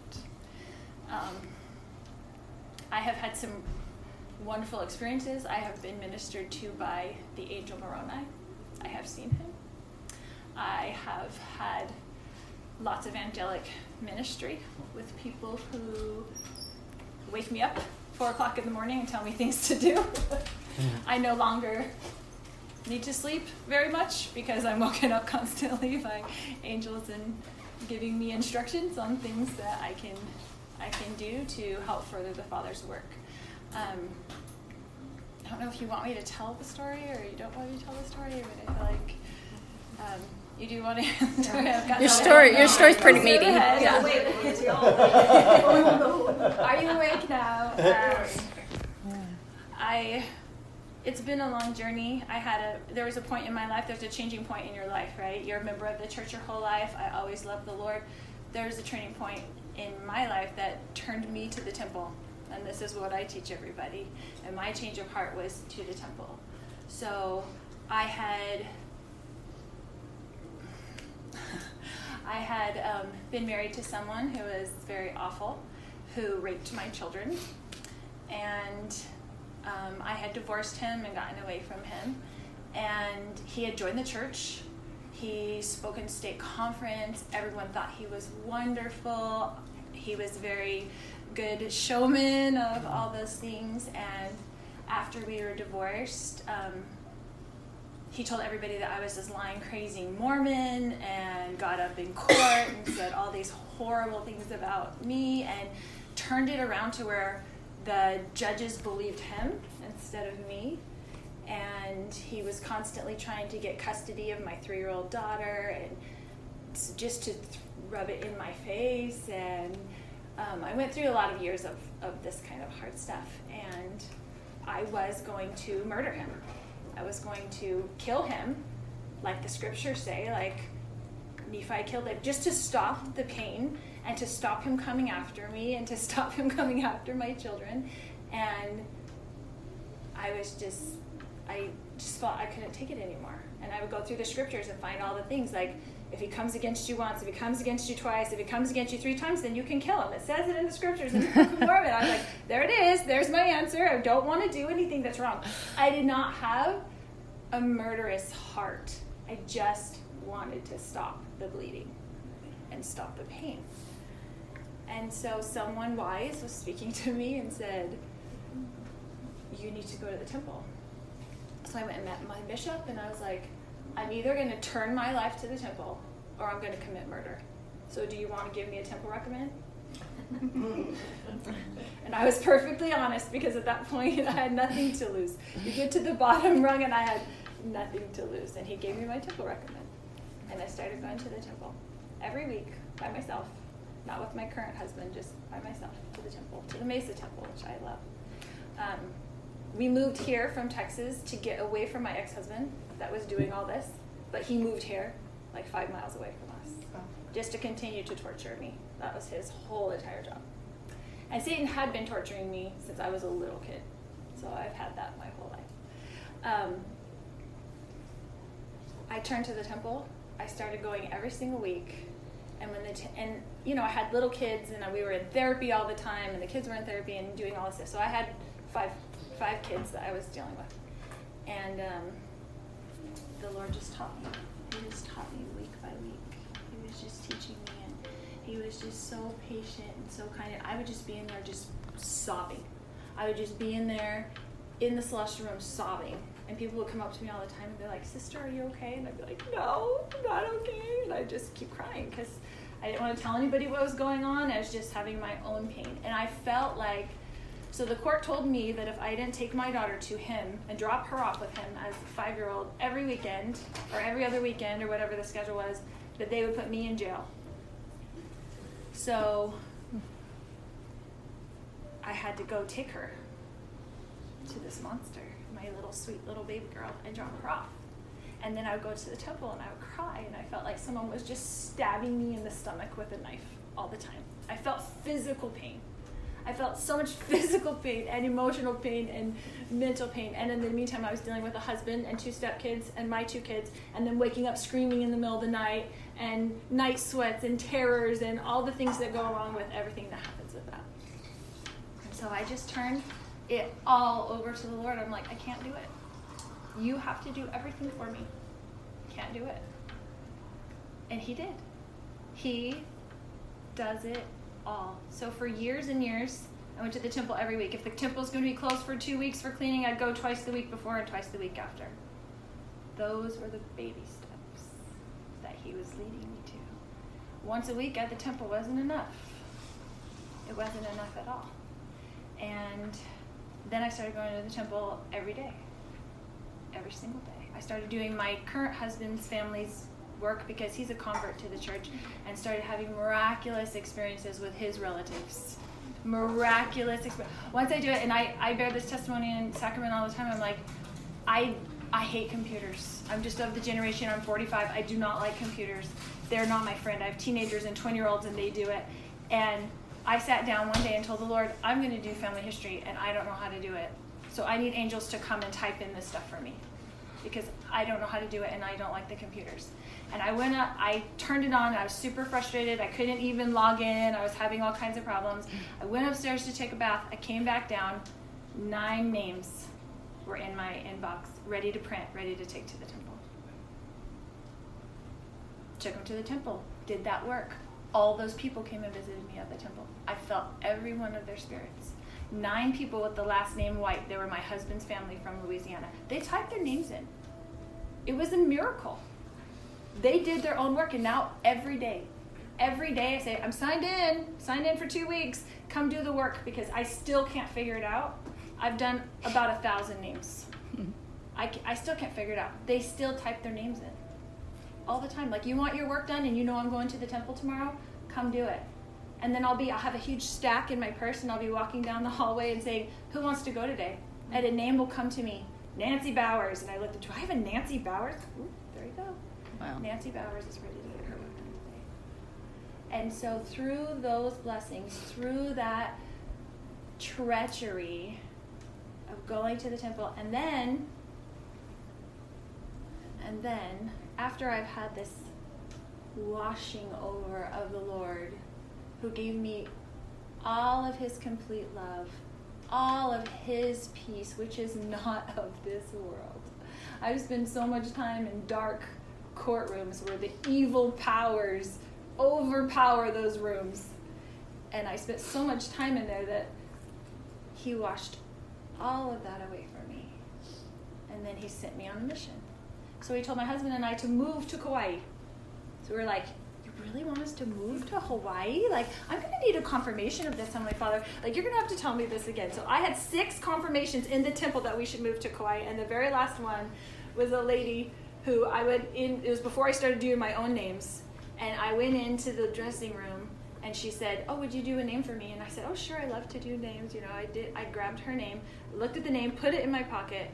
Um, I have had some wonderful experiences. I have been ministered to by the angel Moroni. I have seen him. I have had lots of angelic ministry with people who wake me up four o'clock in the morning and tell me things to do. I no longer need to sleep very much because I'm woken up constantly by angels and giving me instructions on things that I can I can do to help further the Father's work. Um, I don't know if you want me to tell the story or you don't want me to tell the story, but I feel like um, You do want to? your story, your story's pretty meaty. Yeah. Are you awake now? Um, I. It's been a long journey. I had a. There was a point in my life. There's a changing point in your life, right? You're a member of the church your whole life. I always loved the Lord. There's a turning point in my life that turned me to the temple, and this is what I teach everybody. And my change of heart was to the temple. So I had I had um, been married to someone who was very awful, who raped my children, and um, I had divorced him and gotten away from him. And he had joined the church. He spoke in stake conference. Everyone thought he was wonderful. He was very good showman of all those things. And after we were divorced, um, he told everybody that I was this lying, crazy Mormon and got up in court and said all these horrible things about me and turned it around to where the judges believed him instead of me. And he was constantly trying to get custody of my three year old daughter and just to rub it in my face. And um, I went through a lot of years of, of this kind of hard stuff. And I was going to murder him I was going to kill him, like the scriptures say, like Nephi killed him, just to stop the pain and to stop him coming after me and to stop him coming after my children. And I was just, I just felt I couldn't take it anymore. And I would go through the scriptures and find all the things like, if he comes against you once, if he comes against you twice, if he comes against you three times, then you can kill him. It says it in the scriptures in the book of Mormon. I was like, there it is. There's my answer. I don't want to do anything that's wrong. I did not have a murderous heart. I just wanted to stop the bleeding and stop the pain. And so someone wise was speaking to me and said, You need to go to the temple. So I went and met my bishop, and I was like, I'm either going to turn my life to the temple or I'm going to commit murder. So do you want to give me a temple recommend? and I was perfectly honest because at that point I had nothing to lose. You get to the bottom rung, and I had nothing to lose. And he gave me my temple recommend. And I started going to the temple every week by myself, not with my current husband, just by myself to the temple, to the Mesa Temple, which I love. Um, we moved here from Texas to get away from my ex husband that was doing all this, but he moved here like five miles away from us oh. just to continue to torture me. That was his whole entire job. And Satan had been torturing me since I was a little kid, so I've had that my whole life. Um, I turned to the temple. I started going every single week. And when the t- and you know I had little kids and we were in therapy all the time and the kids were in therapy and doing all this stuff. So I had five five kids that I was dealing with, and um, the Lord just taught me. He just taught me week by week. He was just teaching me, and He was just so patient and so kind. I would just be in there just sobbing. I would just be in there in the celestial room sobbing and people would come up to me all the time and be like, Sister, are you okay? And I'd be like, No, I'm not okay. And I'd just keep crying because I didn't want to tell anybody what was going on. I was just having my own pain. And I felt like, so the court told me that if I didn't take my daughter to him and drop her off with him as a five year old every weekend or every other weekend or whatever the schedule was, that they would put me in jail. So I had to go take her to this monster my little sweet little baby girl and drop her off. And then I would go to the temple and I would cry, and I felt like someone was just stabbing me in the stomach with a knife all the time. I felt physical pain. I felt so much physical pain and emotional pain and mental pain. And in the meantime, I was dealing with a husband and two stepkids and my two kids, and then waking up screaming in the middle of the night and night sweats and terrors and all the things that go along with everything that happens with that. And so I just turned it all over to the Lord. I'm like, I can't do it. You have to do everything for me. Can't do it. And He did. He does it all. So for years and years, I went to the temple every week. If the temple's going to be closed for two weeks for cleaning, I'd go twice the week before and twice the week after. Those were the baby steps that He was leading me to. Once a week at the temple wasn't enough. It wasn't enough at all. And then I started going to the temple every day, every single day. I started doing my current husband's family's work because he's a convert to the church and started having miraculous experiences with his relatives. Miraculous experience. Once I do it, and I, I bear this testimony in Sacrament all the time, I'm like, I I hate computers. I'm just of the generation, I'm 45. I do not like computers. They're not my friend. I have teenagers and 20 year olds, and they do it. And I sat down one day and told the Lord, I'm going to do family history, and I don't know how to do it. So I need angels to come and type in this stuff for me because I don't know how to do it and I don't like the computers. And I went up, I turned it on, I was super frustrated. I couldn't even log in, I was having all kinds of problems. I went upstairs to take a bath, I came back down, nine names were in my inbox, ready to print, ready to take to the temple. Took them to the temple, did that work. All those people came and visited me at the temple. I felt every one of their spirits nine people with the last name White. They were my husband's family from Louisiana. They typed their names in. It was a miracle. They did their own work, and now every day, every day I say, I'm signed in, signed in for two weeks, come do the work because I still can't figure it out. I've done about a thousand names. I, I still can't figure it out. They still type their names in all the time. Like, you want your work done and you know I'm going to the temple tomorrow? Come do it and then I'll be I'll have a huge stack in my purse and I'll be walking down the hallway and saying, "Who wants to go today?" And a name will come to me, Nancy Bowers, and I look. Do I have a Nancy Bowers? Ooh, there you go. Wow. Nancy Bowers is ready to get her work done today. And so through those blessings, through that treachery of going to the temple, and then, and then after I've had this washing over of the Lord who gave me all of his complete love, all of his peace, which is not of this world. I've spent so much time in dark courtrooms where the evil powers overpower those rooms. And I spent so much time in there that he washed all of that away from me. And then he sent me on a mission. So he told my husband and I to move to Kauai. So we were like, really want us to move to Hawaii? Like, I'm going to need a confirmation of this, Heavenly Father. Like, you're going to have to tell me this again. So I had six confirmations in the temple that we should move to Kauai, and the very last one was a lady who I went in, it was before I started doing my own names, and I went into the dressing room, and she said, oh, would you do a name for me? And I said, oh, sure, I love to do names. You know, I did, I grabbed her name, looked at the name, put it in my pocket,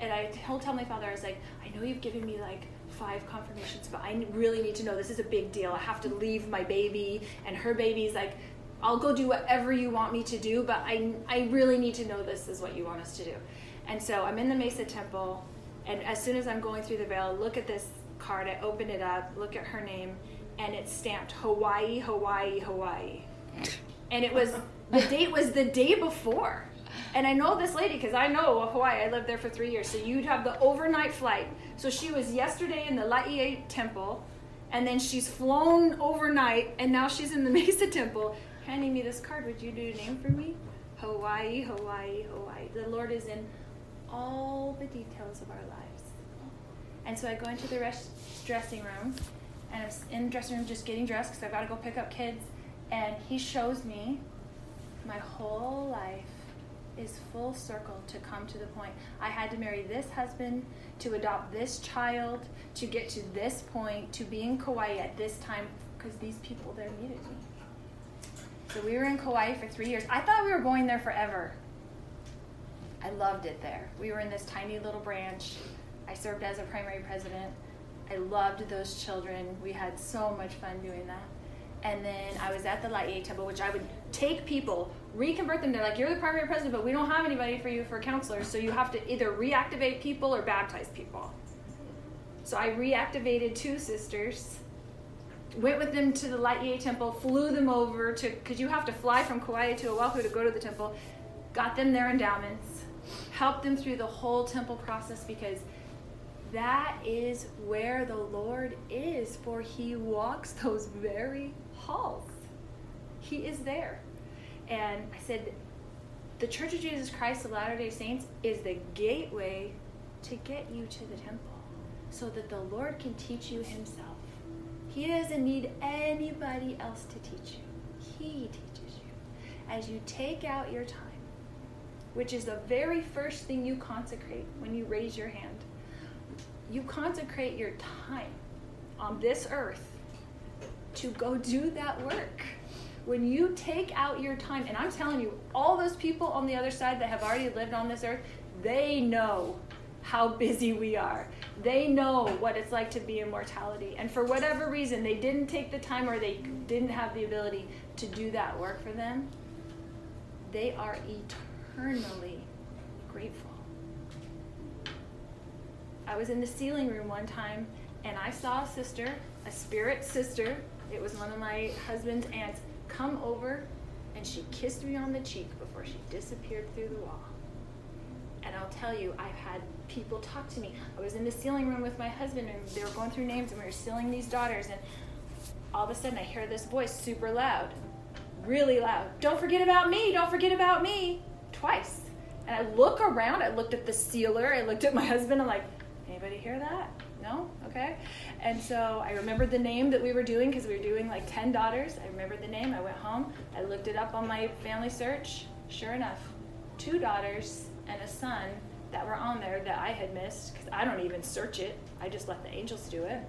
and I told Heavenly Father, I was like, I know you've given me like five confirmations, but I really need to know this is a big deal. I have to leave my baby and her baby's like, I'll go do whatever you want me to do, but I, I really need to know this is what you want us to do. And so I'm in the Mesa Temple, and as soon as I'm going through the veil, look at this card, I open it up, look at her name, and it's stamped Hawaii, Hawaii, Hawaii. And it was, the date was the day before. And I know this lady because I know Hawaii. I lived there for three years. So you'd have the overnight flight. So she was yesterday in the Laie temple, and then she's flown overnight, and now she's in the Mesa temple, handing me this card. Would you do a name for me? Hawaii, Hawaii, Hawaii. The Lord is in all the details of our lives. And so I go into the rest, dressing room, and I'm in the dressing room just getting dressed because I've got to go pick up kids. And he shows me my whole life is full circle to come to the point. I had to marry this husband, to adopt this child, to get to this point, to be in Kauai at this time, because these people there needed me. So we were in Kauai for three years. I thought we were going there forever. I loved it there. We were in this tiny little branch. I served as a primary president. I loved those children. We had so much fun doing that. And then I was at the Laie Temple, which I would take people, reconvert them. They're like, you're the primary president, but we don't have anybody for you for counselors, so you have to either reactivate people or baptize people. So I reactivated two sisters, went with them to the Laie Temple, flew them over to, because you have to fly from Kauai to Oahu to go to the temple, got them their endowments, helped them through the whole temple process because that is where the Lord is, for he walks those very halls. He is there. And I said, the Church of Jesus Christ of Latter day Saints is the gateway to get you to the temple so that the Lord can teach you Himself. He doesn't need anybody else to teach you, He teaches you. As you take out your time, which is the very first thing you consecrate when you raise your hand, you consecrate your time on this earth to go do that work. When you take out your time, and I'm telling you, all those people on the other side that have already lived on this earth, they know how busy we are. They know what it's like to be in mortality. And for whatever reason, they didn't take the time or they didn't have the ability to do that work for them. They are eternally grateful. I was in the sealing room one time and I saw a sister, a spirit sister. It was one of my husband's aunts, come over and she kissed me on the cheek before she disappeared through the wall. And I'll tell you, I've had people talk to me. I was in the sealing room with my husband and they were going through names and we were sealing these daughters and all of a sudden I hear this voice super loud, really loud. Don't forget about me, don't forget about me. Twice. And I look around, I looked at the sealer, I looked at my husband, I'm like, anybody hear that? Okay. And so I remembered the name that we were doing because we were doing like 10 daughters. I remembered the name. I went home. I looked it up on my family search. Sure enough, two daughters and a son that were on there that I had missed because I don't even search it. I just let the angels do it.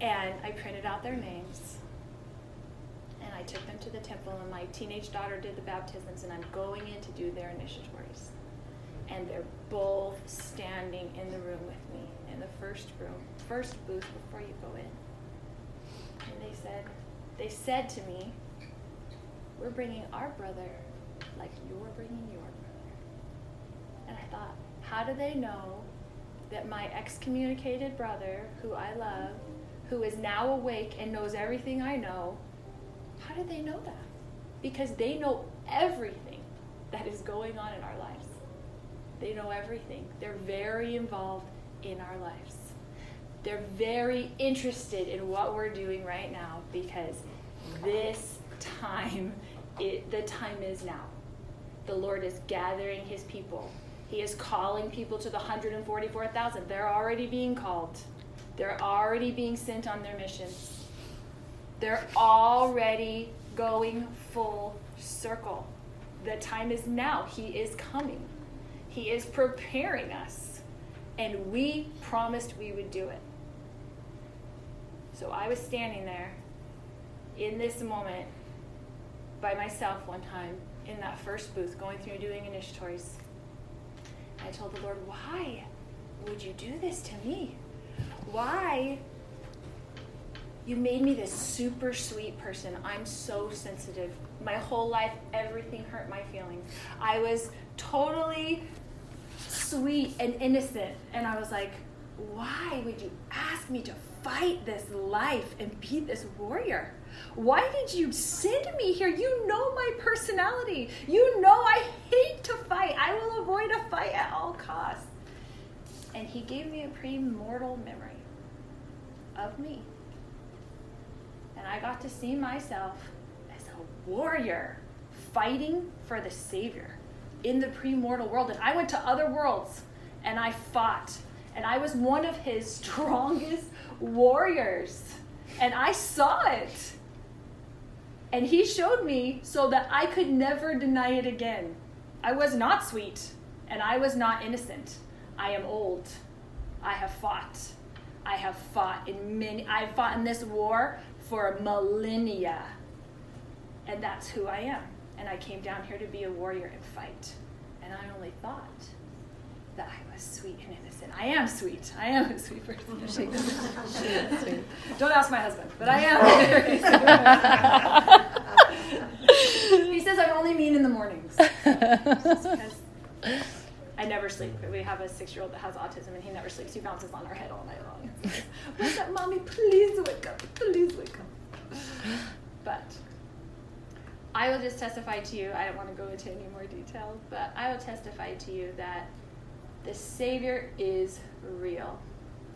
And I printed out their names and I took them to the temple. And my teenage daughter did the baptisms, and I'm going in to do their initiatories. And they're both standing in the room with me in the first room, first booth before you go in. And they said, they said to me, "We're bringing our brother, like you're bringing your brother." And I thought, how do they know that my excommunicated brother, who I love, who is now awake and knows everything I know, how do they know that? Because they know everything that is going on in our lives. They know everything. They're very involved in our lives. They're very interested in what we're doing right now because this time, it, the time is now. The Lord is gathering his people. He is calling people to the 144,000. They're already being called. They're already being sent on their missions. They're already going full circle. The time is now. He is coming. He is preparing us. And we promised we would do it. So I was standing there in this moment by myself one time in that first booth going through doing initiatories. I told the Lord, why would you do this to me? Why? You made me this super sweet person. I'm so sensitive. My whole life, everything hurt my feelings. I was totally sweet and innocent. And I was like, why would you ask me to fight this life and be this warrior? Why did you send me here? You know my personality. You know I hate to fight. I will avoid a fight at all costs. And he gave me a premortal memory of me. And I got to see myself as a warrior fighting for the Savior in the premortal world. And I went to other worlds and I fought. And I was one of his strongest warriors. And I saw it. And he showed me so that I could never deny it again. I was not sweet and I was not innocent. I am old. I have fought. I have fought in many I fought in this war for millennia. And that's who I am. And I came down here to be a warrior and fight. And I only thought that I was sweet and innocent. I am sweet. I am a sweet person. sweet. Don't ask my husband, but I am. he says I'm only mean in the mornings. I never sleep. We have a six-year-old that has autism, and he never sleeps. He bounces on our head all night long. What's up, mommy? Please wake up. Please wake up. But I will just testify to you. I don't want to go into any more detail, but I will testify to you that the Savior is real.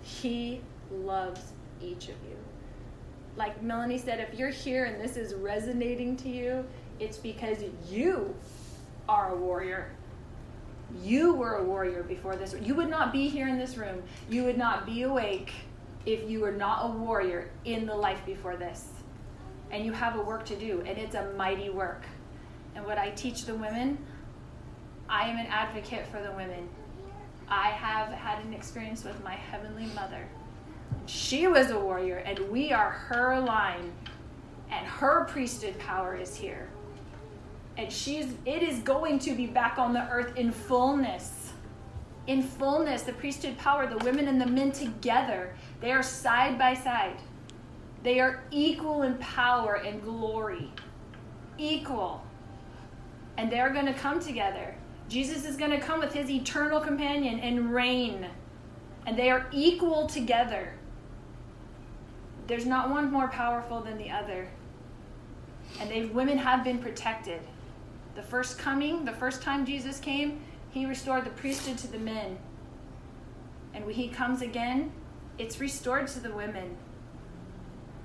He loves each of you. Like Melanie said, if you're here and this is resonating to you, it's because you are a warrior. You were a warrior before this. You would not be here in this room. You would not be awake if you were not a warrior in the life before this. And you have a work to do, and it's a mighty work. And what I teach the women, I am an advocate for the women. I have had an experience with my Heavenly Mother She was a warrior, and we are her line, and her priesthood power is here. And she's it is going to be back on the earth in fullness. In fullness, the priesthood power, the women and the men together, they are side by side. They are equal in power and glory. Equal. And they're going to come together. Jesus is going to come with his eternal companion and reign. And they are equal together. There's not one more powerful than the other. And they women have been protected. The first coming, the first time Jesus came, he restored the priesthood to the men. And when he comes again, it's restored to the women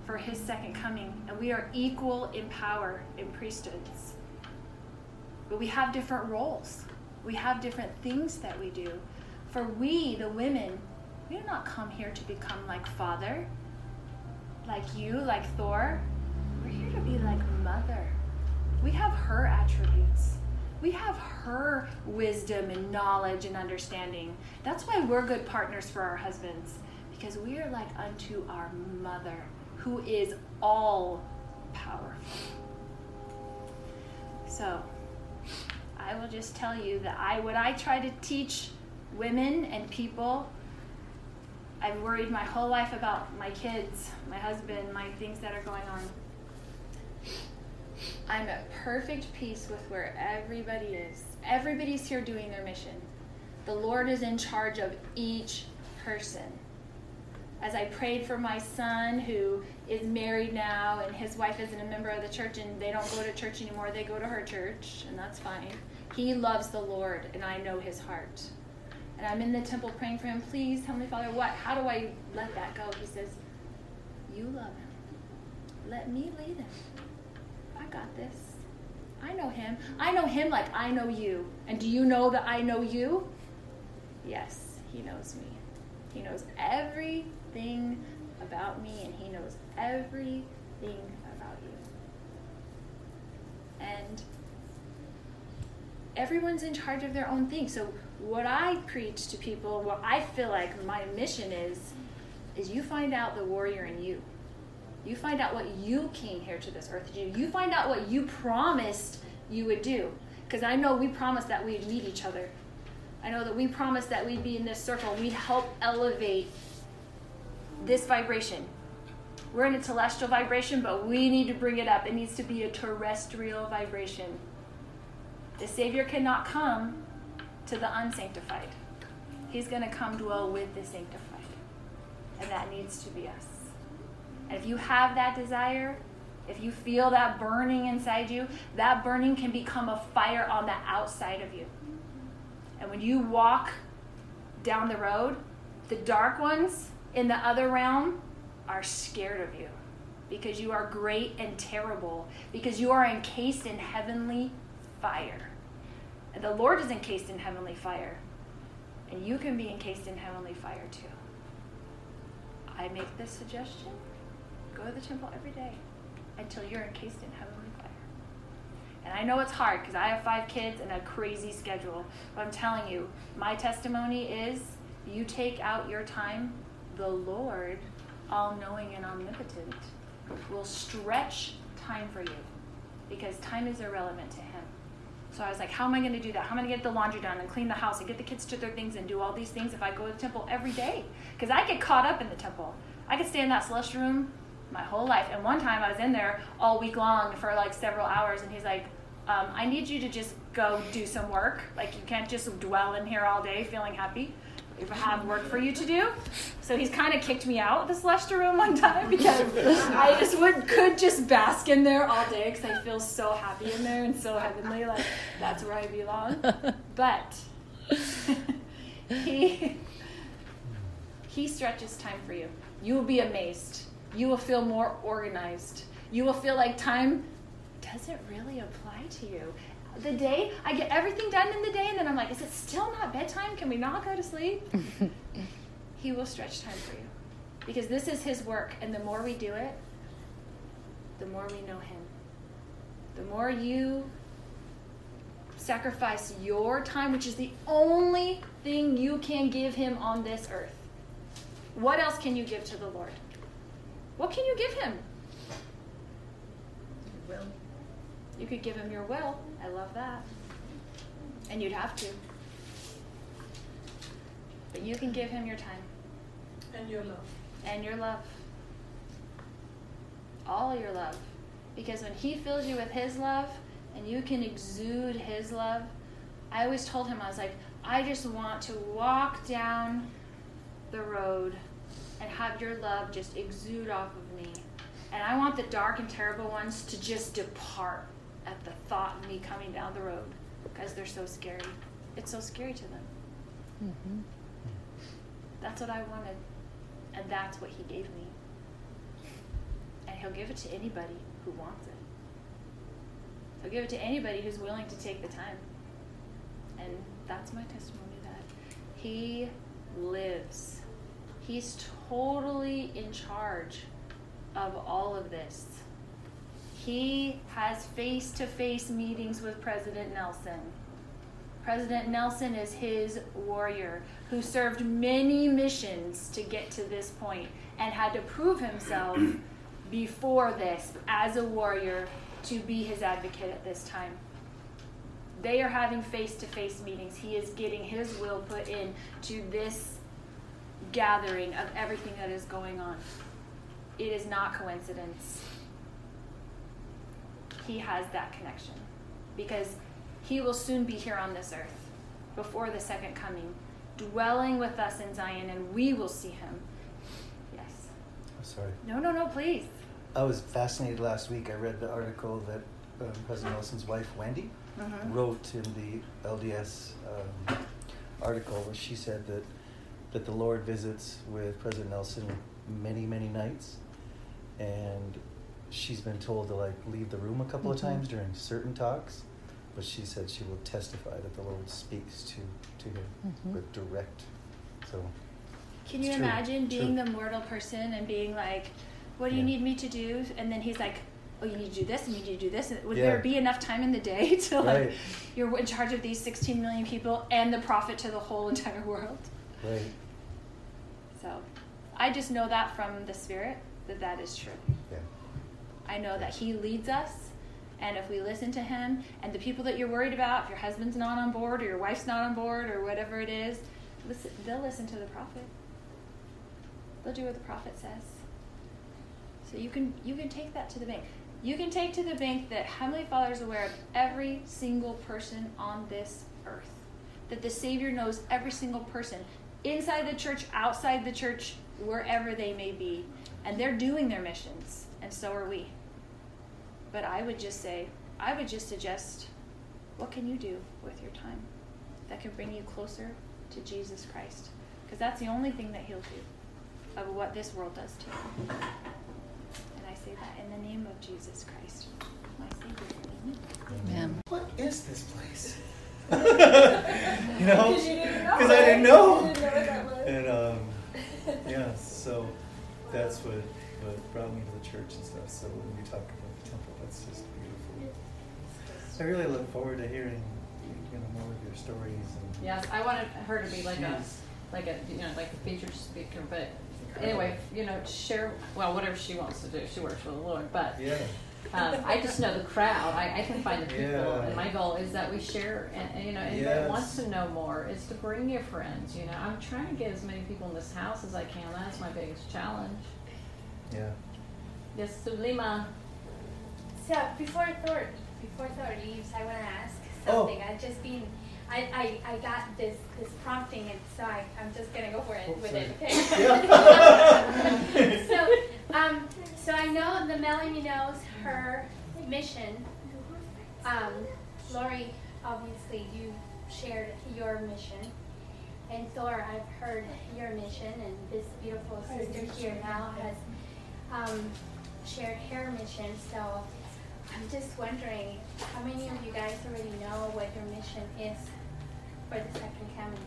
for his second coming. And we are equal in power in priesthoods. But we have different roles, we have different things that we do. For we, the women, we do not come here to become like Father, like you, like Thor. We're here to be like Mother. We have her attributes. We have her wisdom and knowledge and understanding. That's why we're good partners for our husbands, because we are like unto our mother, who is all powerful. So, I will just tell you that I what I try to teach women and people I've worried my whole life about my kids, my husband, my things that are going on. I'm at perfect peace with where everybody is. Everybody's here doing their mission. The Lord is in charge of each person. As I prayed for my son who is married now and his wife isn't a member of the church and they don't go to church anymore, they go to her church, and that's fine. He loves the Lord, and I know his heart. And I'm in the temple praying for him, please, Heavenly Father, what? How do I let that go? He says, You love him. Let me lead him. I got this. I know him. I know him like I know you. And do you know that I know you? Yes, he knows me. He knows everything about me, and he knows everything about you. And everyone's in charge of their own thing. So what I preach to people, what I feel like my mission is, is you find out the warrior in you. You find out what you came here to this earth to do. You find out what you promised you would do. Because I know we promised that we'd meet each other. I know that we promised that we'd be in this circle. We'd help elevate this vibration. We're in a celestial vibration, but we need to bring it up. It needs to be a terrestrial vibration. The Savior cannot come to the unsanctified. He's going to come dwell with the sanctified. And that needs to be us. And if you have that desire, if you feel that burning inside you, that burning can become a fire on the outside of you. And when you walk down the road, the dark ones in the other realm are scared of you because you are great and terrible, because you are encased in heavenly fire. And the Lord is encased in heavenly fire. And you can be encased in heavenly fire too. I make this suggestion go to the temple every day until you're encased in heavenly fire. And I know it's hard because I have five kids and a crazy schedule. But I'm telling you, my testimony is you take out your time, the Lord, all knowing and omnipotent, will stretch time for you because time is irrelevant to Him. So I was like, how am I going to do that? How am I going to get the laundry done and clean the house and get the kids to their things and do all these things if I go to the temple every day? Because I get caught up in the temple. I could stay in that celestial room my whole life. And one time I was in there all week long for like several hours, and he's like, um, I need you to just go do some work. Like, you can't just dwell in here all day feeling happy have work for you to do. So he's kind of kicked me out of the celestial room one time because I just would could just bask in there all day because I feel so happy in there and so heavenly, like that's where I belong. But he he stretches time for you. You will be amazed. You will feel more organized. You will feel like time doesn't really apply to you the day. I get everything done in the day, and then I'm like, is it still not bedtime? Can we not go to sleep? he will stretch time for you. Because this is his work, and the more we do it, the more we know him. The more you sacrifice your time, which is the only thing you can give him on this earth. What else can you give to the Lord? What can you give him? Will. You could give him your will. I love that. And you'd have to. But you can give him your time And your love. and your love. All your love. Because when he fills you with his love and you can exude his love, I always told him, I was like, I just want to walk down the road and have your love just exude off of me. And I want the dark and terrible ones to just depart at the thought of me coming down the road because they're so scary. It's so scary to them. Mm-hmm. That's what I wanted. And that's what he gave me. And he'll give it to anybody who wants it. He'll give it to anybody who's willing to take the time. And that's my testimony that he lives. He's totally in charge of all of this. He has face to face meetings with President Nelson. President Nelson is his warrior who served many missions to get to this point and had to prove himself before this as a warrior to be his advocate at this time. They are having face to face meetings. He is getting his will put in to this gathering of everything that is going on. It is not coincidence. He has that connection because he will soon be here on this earth before the second coming, dwelling with us in Zion, and we will see him. Yes. I'm sorry. No, no, no, please. I was fascinated last week. I read the article that um, President Nelson's wife, Wendy, Mhm. wrote in the LDS um, article where she said that that the Lord visits with President Nelson many, many nights, and she's been told to like leave the room a couple Mhm. of times during certain talks, but she said she will testify that the Lord speaks to to him Mhm. with direct. So Can you true, imagine being true. the mortal person and being like, "What do you need me to do?" And then he's like, "Oh, you need to do this, and you need to do this." And Would Yeah. there be enough time in the day to like Right. you're in charge of these 16 million people and the prophet to the whole entire world? right, So, I just know that from the Spirit that that is true. yeah, I know that He leads us, and if we listen to Him, and the people that you're worried about, if your husband's not on board or your wife's not on board or whatever it is, listen, they'll listen to the prophet. They'll do what the prophet says. So you can you can take that to the bank. You can take to the bank that Heavenly Father is aware of every single person on this earth. That the Savior knows every single person inside the church, outside the church, wherever they may be. And they're doing their missions, and so are we. But I would just say, I would just suggest what can you do with your time that can bring you closer to Jesus Christ? Because that's the only thing that He'll do of what this world does to you. And I say that in the name of Jesus Christ, my Savior. Amen. Amen. What is this place? you know, Because you didn't know. because I didn't know. You didn't know what that was. And um, yeah, so that's what what brought me to the church and stuff. So when we talk about the temple, that's just beautiful. I really look forward to hearing you know more of your stories and Yes, I wanted her to be like a, Yes. like a, you know, like a featured speaker, but anyway, you know, share, well, whatever she wants to do, she works for the Lord, but, yeah, um, I just know the crowd, I, I can find the people, Yeah. and my goal is that we share, and, and, you know, anybody that Yes. wants to know more, is to bring your friends, you know, I'm trying to get as many people in this house as I can, that's my biggest challenge. yeah. Yes, Sulima, So before Thor, before Thor leaves, I want to ask Oh. something. I've just been, I, I, I got this this prompting, and so I, I'm just gonna go for it Oh, with sorry. it. Okay. Yeah. so, um, so I know the Melanie knows her mission. Um, Lori, obviously, you shared your mission. And Thor, I've heard your mission, and this beautiful sister here now has um, shared her mission. So I'm just wondering, how many of you guys already know what your mission is for the second coming?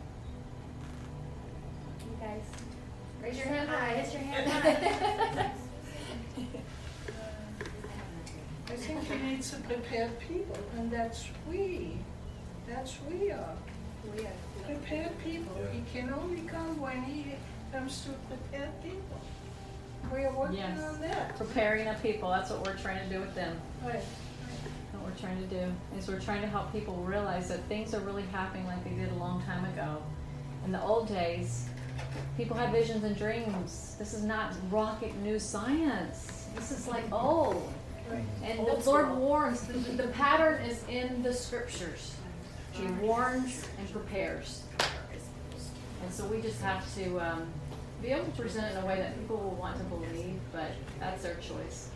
You guys, raise your hand high. Raise your hand high. I think he needs to prepare people, and that's we. That's we are. We are- Prepared people. Yeah. He can only come when he comes to prepare people. We are working Yes. on that. Preparing the people, that's what we're trying to do with them. Right. What we're trying to do is we're trying to help people realize that things are really happening like they did a long time ago. In the old days, people had visions and dreams. This is not rocket new science. This is like old. Right. And Old the Lord school. warns, the, the pattern is in the scriptures. He warns and prepares. And so we just have to um, be able to present it in a way that people will want to believe, but that's their choice.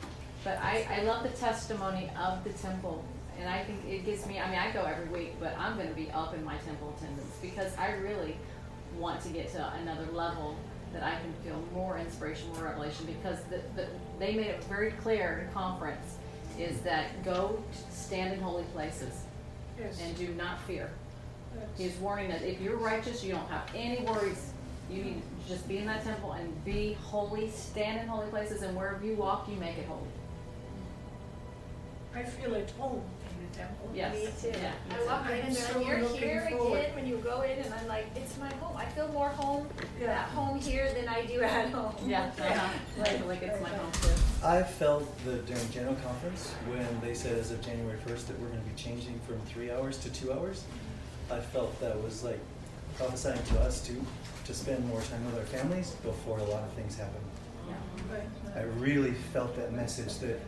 But I, I love the testimony of the temple. And I think it gives me, I mean, I go every week, but I'm going to be up in my temple attendance because I really want to get to another level that I can feel more inspiration, more revelation because the, the, they made it very clear in conference is that go stand in holy places Yes. and do not fear. That's- He's warning that if you're righteous, you don't have any worries. You need just be in that temple and be holy, stand in holy places, and wherever you walk, you make it holy. I feel at home in the temple. Yes. Me too. Yeah. I walk in and so you're here forward. again when you go in and I'm like, it's my home. I feel more home Yeah. at home here than I do at home. Yeah, uh-huh. I feel like it's my home too. I felt that during general conference, when they said as of January first that we're gonna be changing from three hours to two hours, I felt that was like prophesying to us too, to spend more time with our families before a lot of things happen. I really felt that message that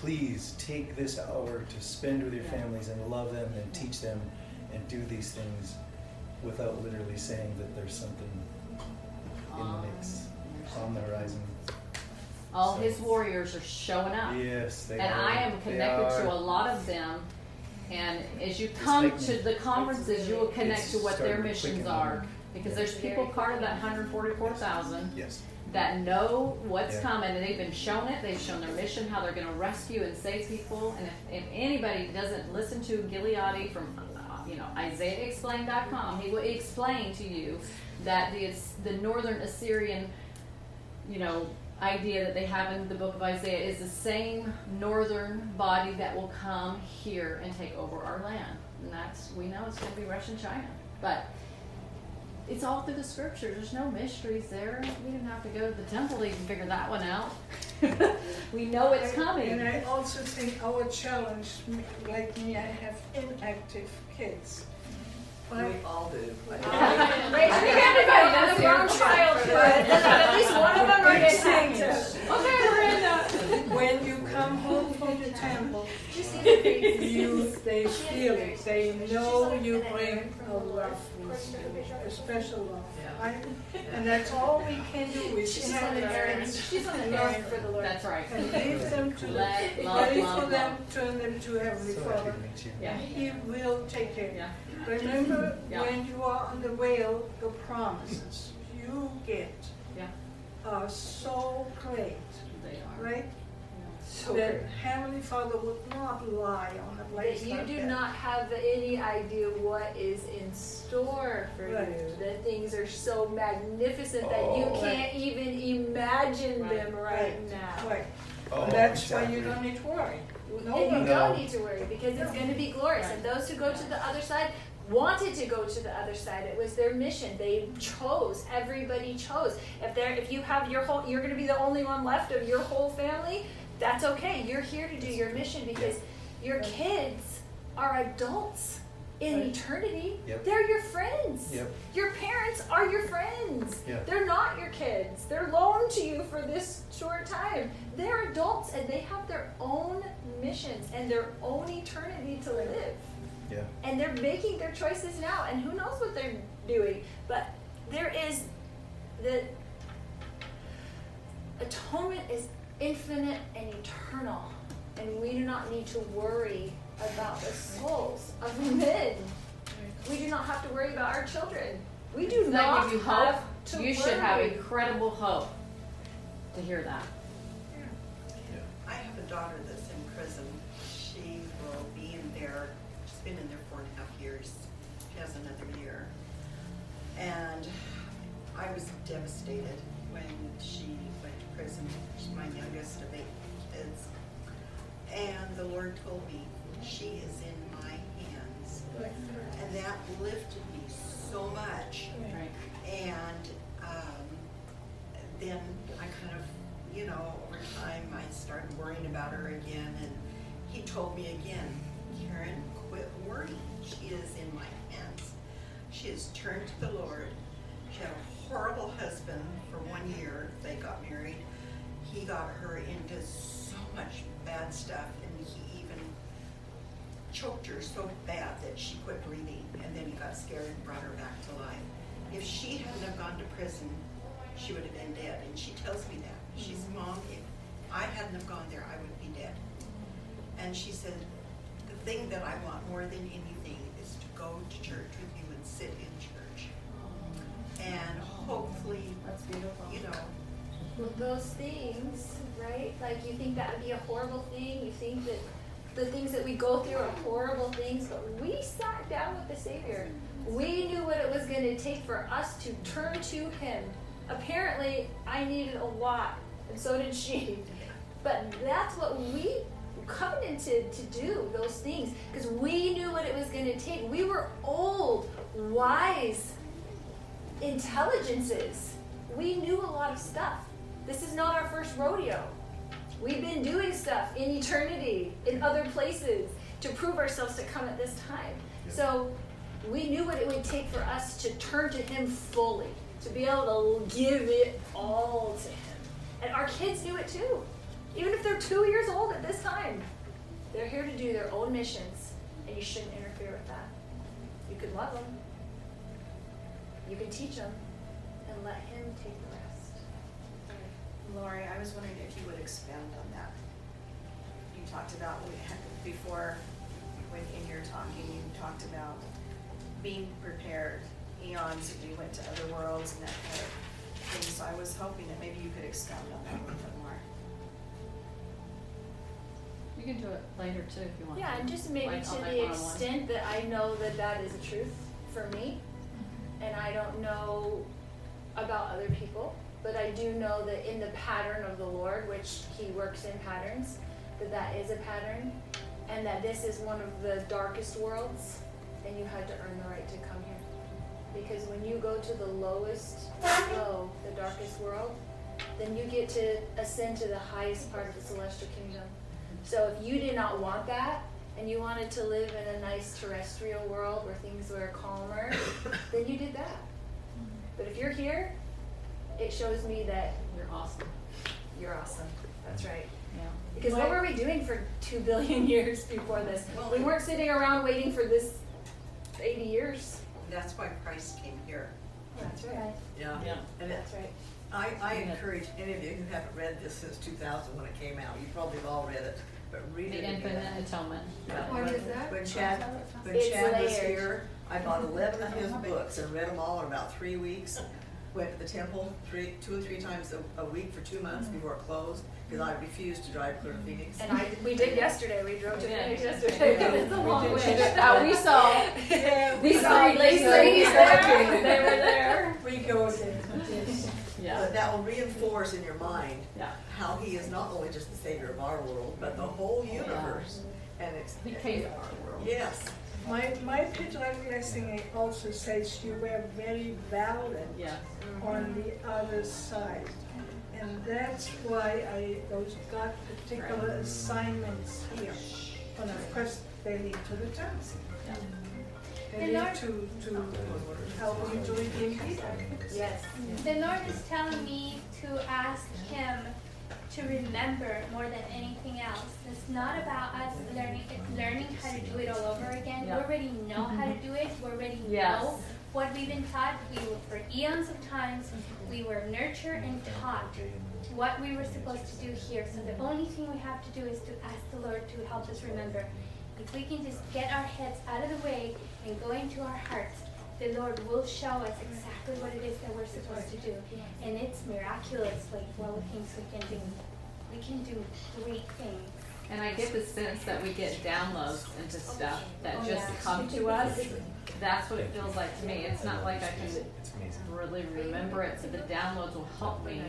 please take this hour to spend with your families and love them and teach them and do these things without literally saying that there's something in the mix on the horizon. All his warriors are showing up. Yes, they And are. And I am connected to a lot of them. And as you come to the conferences, you will connect to what their missions are. Because there's people part of that hundred forty-four thousand Yes. that know what's Yeah. coming and they've been shown it. They've shown their mission, how they're going to rescue and save people. And if, if anybody doesn't listen to Gileadi from, uh, you know, IsaiahExplained.com, he will explain to you that the the northern Assyrian, you know, idea that they have in the book of Isaiah is the same northern body that will come here and take over our land. And that's we know it's going to be Russian China, but it's all through the scriptures. There's no mysteries there. We didn't have to go to the temple to even figure that one out. we know it's coming. And. I also think our challenge, like me, I have inactive kids. Right? all do. Raise your hand if I have a grown childhood, then at least one of them are inactive. Okay, Miranda. When you come home from the temple, you see the face? you, they feel it, they know you bring a love with you, a special love. right? And that's all we can do is She's on the errand. She's on the errand for the Lord. That's right. and leave them to, Let, love, ready for love, them, turn them to Heavenly So Father. to meet you. Yeah. He will take care. Yeah. Remember, Yeah. when you are on the whale, the promises you get Yeah. are so great, They are. right? So That Heavenly Father would not lie on a place That you like do that. not have any idea what is in store for Right. you. That things are so magnificent that you Oh. can't even imagine Right. them right, Right. now. Right, Oh, and that's why you don't need to worry. No and you one, don't need to worry because it's going to be glorious. Right. And those who go to the other side wanted to go to the other side. It was their mission. They chose. Everybody chose. If there, if you have your whole, you're going to be the only one left of your whole family. That's okay. You're here to do your mission because your kids are adults in Right. eternity. Yep. They're your friends. Yep. Your parents are your friends. Yeah. They're not your kids. They're loaned to you for this short time. They're adults and they have their own missions and their own eternity to live. Yeah. And they're making their choices now, and who knows what they're doing. But there is the atonement is infinite and eternal, and we do not need to worry about the souls of men. We do not have to worry about our children. We do Does not give you hope? have to You should have incredible hope to hear that. I have a daughter And I was devastated when she went to prison. She's my youngest of eight kids. And the Lord told me, she is in my hands. And that lifted me so much. And um, then I kind of, you know, over time, I started worrying about her again, and he told me again, Karen, quit worrying. She is in my hands. She has turned to the Lord. She had a horrible husband for one year. They got married. He got her into so much bad stuff, and he even choked her so bad that she quit breathing, and then he got scared and brought her back to life. If she hadn't have gone to prison, she would have been dead, and she tells me that. She's mm-hmm. mom. If I hadn't have gone there, I would be dead. And she said, the thing that I want more than anything is to go to church with sit in church, and hopefully, That's beautiful. you know, Well, those things, right? Like you think that would be a horrible thing. You think that the things that we go through are horrible things, but we sat down with the Savior. We knew what it was going to take for us to turn to Him. Apparently, I needed a lot, and so did she. But that's what we covenanted to do, those things, because we knew what it was going to take. We were old, wise intelligences. We knew a lot of stuff. This is not our first rodeo. We've been doing stuff in eternity, in other places, to prove ourselves to come at this time. So we knew what it would take for us to turn to Him fully, to be able to give it all to Him. And our kids knew it too. Even if they're two years old at this time, they're here to do their own missions, and you shouldn't interfere with that. You can love them, you can teach them, and let Him take the rest. Lori, I was wondering if you would expand on that. You talked about, before, when in your talking, you talked about being prepared, eons, if we went to other worlds and that kind of thing. So I was hoping that maybe you could expound on that a little bit more. You can do it later too if you want. Yeah, and just maybe Like to the extent that I know that that is a truth for me, and I don't know about other people, but I do know that in the pattern of the Lord, which He works in patterns, that that is a pattern, and that this is one of the darkest worlds, and you had to earn the right to come here. Because when you go to the lowest low, the darkest world, then you get to ascend to the highest part of the celestial kingdom. So if you did not want that, and you wanted to live in a nice terrestrial world where things were calmer, then you did that. But if you're here, it shows me that You're awesome. you're awesome. That's right. Yeah. Because what were we doing for two billion years before this? Well, We weren't sitting around waiting for this 80 years. that's why Christ came here. That's right. Yeah, Yeah. and That's right. I, I encourage any of you who haven't read this since two thousand when it came out, you probably have all read it, but read The it infinite again. atonement. Yeah. What is that? When Chad, when It's Chad was layered. here, I bought eleven of his books and read them all in about three weeks. Went to the temple three, two or three times a, a week for two months before it closed, because I refused to drive clear to Phoenix. And I, we did yesterday. We drove to We did. Phoenix yesterday. It's a long We did. way. Uh, we saw these saw three ladies these ladies there. there. They were there. We go there, yes. Yeah, But that will reinforce in your mind yeah. How he is not only just the savior of our world, but the whole oh, universe. And it's. He came to our world. Yes. My, my picture blessing also says you were very valid Yeah. on mm-hmm. the other side. And that's why I, those got particular assignments here. And of course, they lead to the task. They And lead Lord- to, to help you to redeem people. Yes. The Lord is telling me to ask Him to remember more than anything else. It's not about us learning learning how to do it all over again. Yeah. We already know how to mm-hmm. do it. We already Yes. know what we've been taught. We were for eons of times. We were nurtured and taught what we were supposed to do here. So the only thing we have to do is to ask the Lord to help us remember. If we can just get our heads out of the way and go into our hearts, the Lord will show us exactly what it is that we're supposed to do. And it's miraculous, like what we think we can do. We can do great things. And I get the sense that we get downloads into stuff that Oh, just come to us. That's what it feels like to me. It's not like I can really remember it, so the downloads will help me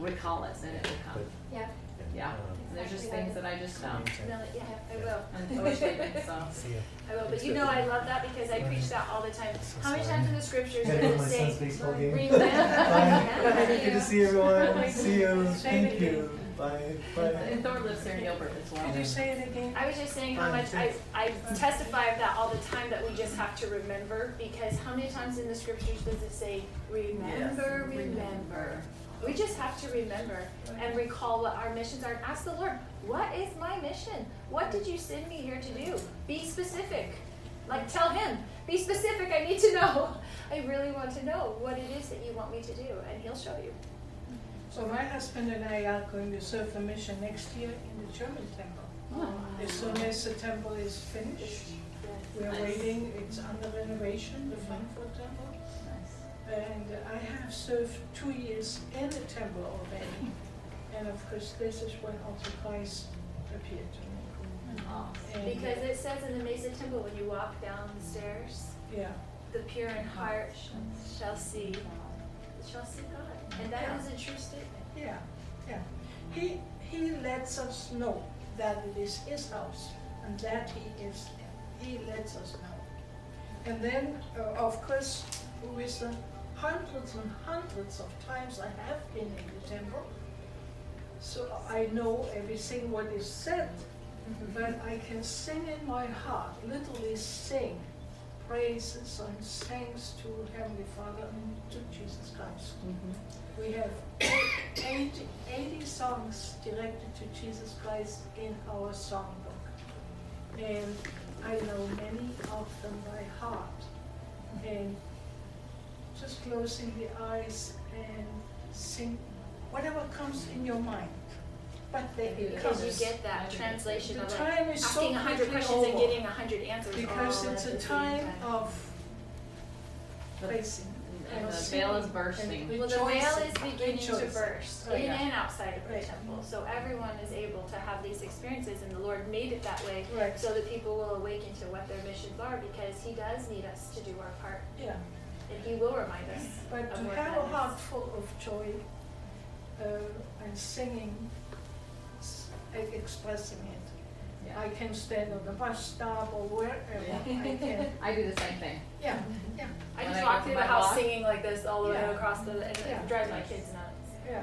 recall it and it will come. Yeah. Yeah, Um, and there's just things that I just don't. No, yeah, I will. And I wish they so. See ya. I will, but you know I love that because I preach that all the time. So How many sorry. times in the scriptures Gotta does it say, son's baseball remember? Good to see everyone. See you. Say it Thank you. Bye. Bye. and Thor lives here in Gilbert as well. Could you say it again? I was just saying how much I. I testify of that all the time that we just have to remember because how many times in the scriptures does it say, remember, remember? We just have to remember and recall what our missions are. and Ask the Lord, what is my mission? What did you send me here to do? Be specific. Like tell him, be specific, I need to know. I really want to know what it is that you want me to do, and he'll show you. So my husband and I are going to serve the mission next year in the German temple. Oh. As soon as the temple is finished, we are waiting, it's under renovation, the Frankfurt temple. Nice. And I have served two years in the temple already. And of course, this is when also Christ appeared to me. Oh. Because it says in the Mesa Temple, when you walk down the stairs, Yeah, the pure in heart shall see, shall see God. And that Yeah. is a true statement. yeah, yeah. He, he lets us know that it is his house and that he is, he lets us know. And then, uh, of course, who is the hundreds and hundreds of times I have been in the temple, so I know everything what is said, but I can sing in my heart, literally sing praises and thanks to Heavenly Father and to Jesus Christ. Mm-hmm. We have 80, 80 songs directed to Jesus Christ in our songbook. And I know many of them by heart. And just closing the eyes and sing whatever comes in your mind. But then it Because you get that translation The of time like is so asking a hundred quickly questions and getting a hundred answers Because all it's a the same time of The- praising. And the veil is bursting. Well, the veil is beginning to Rejoicing. burst Oh, in yeah. and outside of the Right. temple. So everyone is able to have these experiences, and the Lord made it that way Right. so that people will awaken to what their missions are because He does need us to do our part, Yeah. And He will remind us. But of to have a heart full of joy uh, and singing, s- expressing it. Yeah. I can stand on the bus stop or wherever I can. I do the same thing. Yeah, yeah, I When just I walk go through the house walk- singing like this all the way across the, and Yeah. it drives my kids nuts. yeah.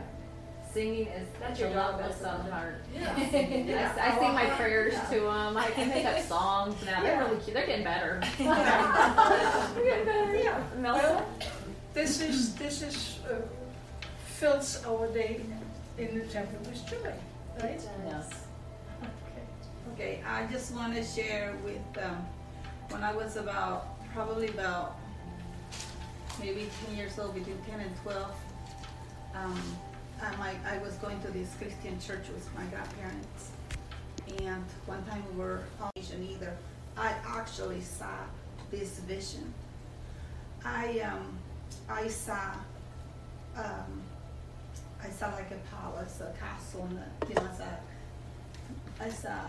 Singing is That's your love job, of isn't heart. Yeah. I, I sing my prayers to them. I can make up songs now. They're really cute. They're getting better. They're getting better, yeah. Melissa? Well, this is, this is, uh, fills our day in the temple with joy, right? Yes. Okay, I just want to share with, um, when I was about, probably about maybe ten years old, between ten and twelve, um, I, I was going to this Christian church with my grandparents. And one time we were on vision either, I actually saw this vision. I, um, I saw, um, I saw like a palace, a castle, and a, you know, I saw I saw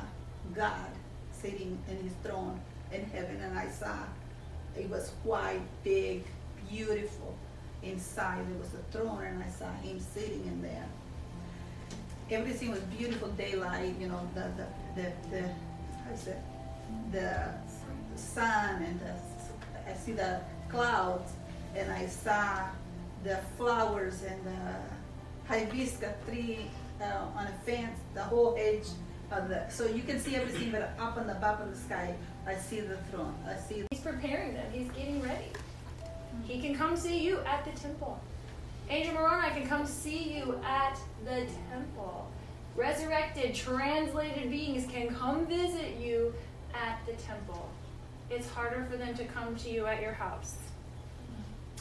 God sitting in his throne in heaven, and I saw it was white, big, beautiful. Inside there was a throne, and I saw him sitting in there. Everything was beautiful, daylight, you know, the the the, the how is it? The sun and the I see the clouds, and I saw the flowers and the hibiscus tree uh, on a fence, the whole edge of the, so you can see everything, but up on the top of the sky, I see the throne, I see. He's preparing them. He's getting ready. He can come see you at the temple. Angel Moroni can come see you at the temple. Resurrected, translated beings can come visit you at the temple. It's harder for them to come to you at your house.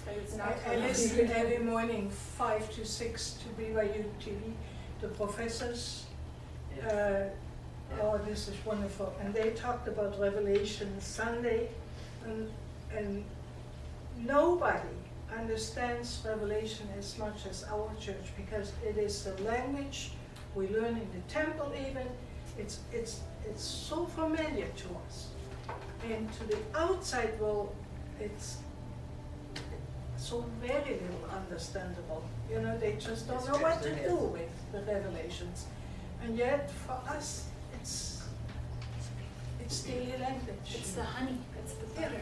But it's not I, I listen every morning, five to six, to BYU TV, the professors. Uh, oh, this is wonderful. And they talked about Revelation Sunday, and, and nobody understands Revelation as much as our church because it is the language we learn in the temple. Even it's it's it's so familiar to us, and to the outside world, it's so very little understandable. You know, they just don't know what to do with the revelations. And yet, for us, it's, it's daily language. It's the honey. It's the butter.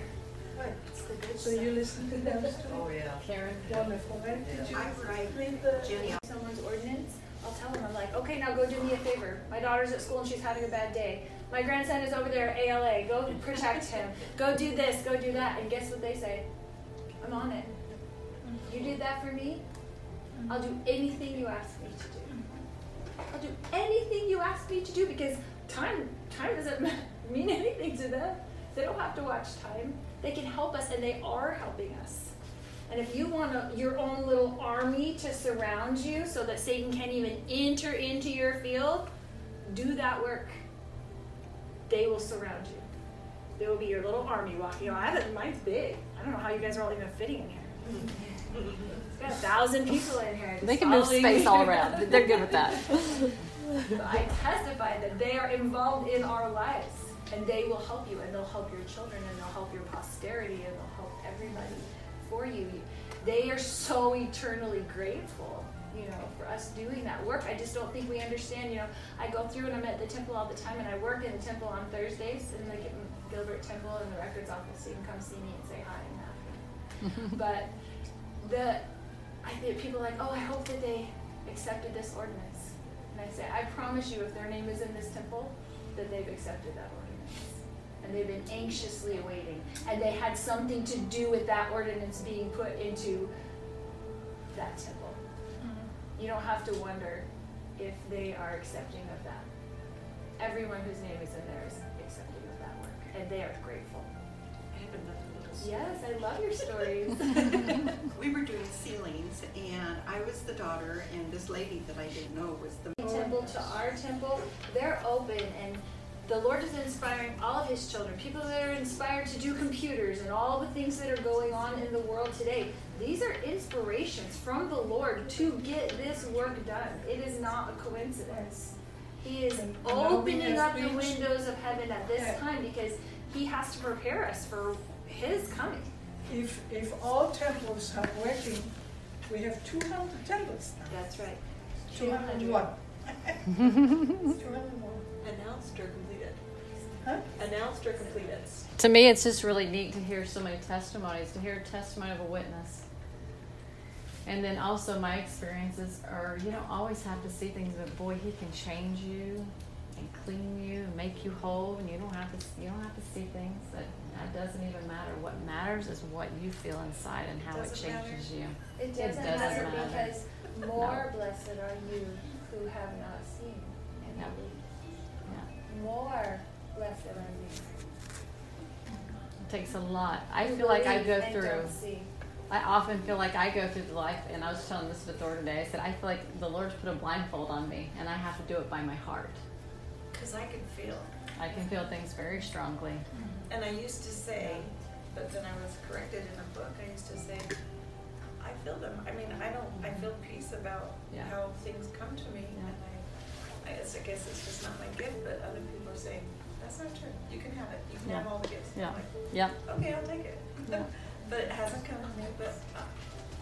Right. It's the good So you listen to them too? Oh, yeah. Karen? Wonderful. When did you I write read the? Uh, Jenny, someone's ordinance, I'll tell them, I'm like, okay, now go do me a favor. My daughter's at school and she's having a bad day. My grandson is over there at ALA. Go protect him. Go do this, go do that. And guess what they say? I'm on it. You did that for me? I'll do anything you ask me to do. I'll do anything you ask me to do because time time doesn't mean anything to them. They don't have to watch time. They can help us and they are helping us. And if you want a, your own little army to surround you so that Satan can't even enter into your field, do that work. They will surround you. They will be your little army walking. You know, I have mine's big. I don't know how you guys are all even fitting in here. It's got a thousand people in here. They can move space all around. They're good with that. But I testify that they are involved in our lives and they will help you and they'll help your children and they'll help your posterity and they'll help everybody for you. They are so eternally grateful, you know, for us doing that work. I just don't think we understand, you know, I go through and I'm at the temple all the time and I work in the temple on Thursdays in the Gilbert Temple in the records office so you can come see me and say hi and happy. but the I think people are like, oh, I hope that they accepted this ordinance. And I say, I promise you, if their name is in this temple, that they've accepted that ordinance. And they've been anxiously awaiting. And they had something to do with that ordinance being put into that temple. Mm-hmm. You don't have to wonder if they are accepting of that. Everyone whose name is in there is accepting of that work. And they are grateful. I have another little story. Yes, I love your stories. We were doing sealings and I was the daughter and this lady that I didn't know was the. temple to our temple, they're open and the Lord is inspiring all of his children, people that are inspired to do computers and all the things that are going on in the world today. These are inspirations from the Lord to get this work done. It is not a coincidence. He is And allow me opening up the windows of heaven at this time because he has to prepare us for his coming. If, if all temples are working, we have two hundred temples now. That's right. Two hundred and one. Two hundred and one. Announced or completed? Huh? Announced or completed? to me, it's just really neat to hear so many testimonies, to hear a testimony of a witness. And then also my experiences are you don't always have to see things, but boy, he can change you and clean you and make you whole, and you don't have to you don't have to see things. That that doesn't even matter. What matters is what you feel inside and how it Doesn't matter. changes you. It It doesn't, doesn't matter, matter. because more blessed are you who have not seen and Yeah. believe. Yeah. More blessed are you. It takes a lot. I feel like I believe go and through. don't see. I often feel like I go through the life, and I was telling this to Thor today. I said I feel like the Lord's put a blindfold on me, and I have to do it by my heart. Because I can feel. I can feel things very strongly. Mm-hmm. And I used to say, but then I was corrected in a book, I used to say, I feel them. I mean, I don't, I feel peace about Yeah. how things come to me. Yeah. And I, I guess, I guess it's just not my gift, but other people are saying, that's not true. You can have it. You can Yeah. have all the gifts. Yeah. like, Yep. Okay, I'll take it. Yeah. But it hasn't come to me, but. uh,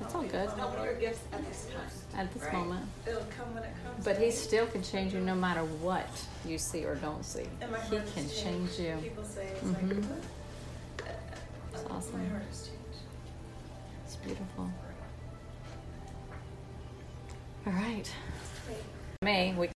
It's all good. I'll your gifts at this time. At this Right. moment. It'll come when it comes. But He still can change you no matter what you see or don't see. And my He can change you. People say it's Mhm. like, what? It's uh, awesome. My heart has changed. It's beautiful. All right. Me, we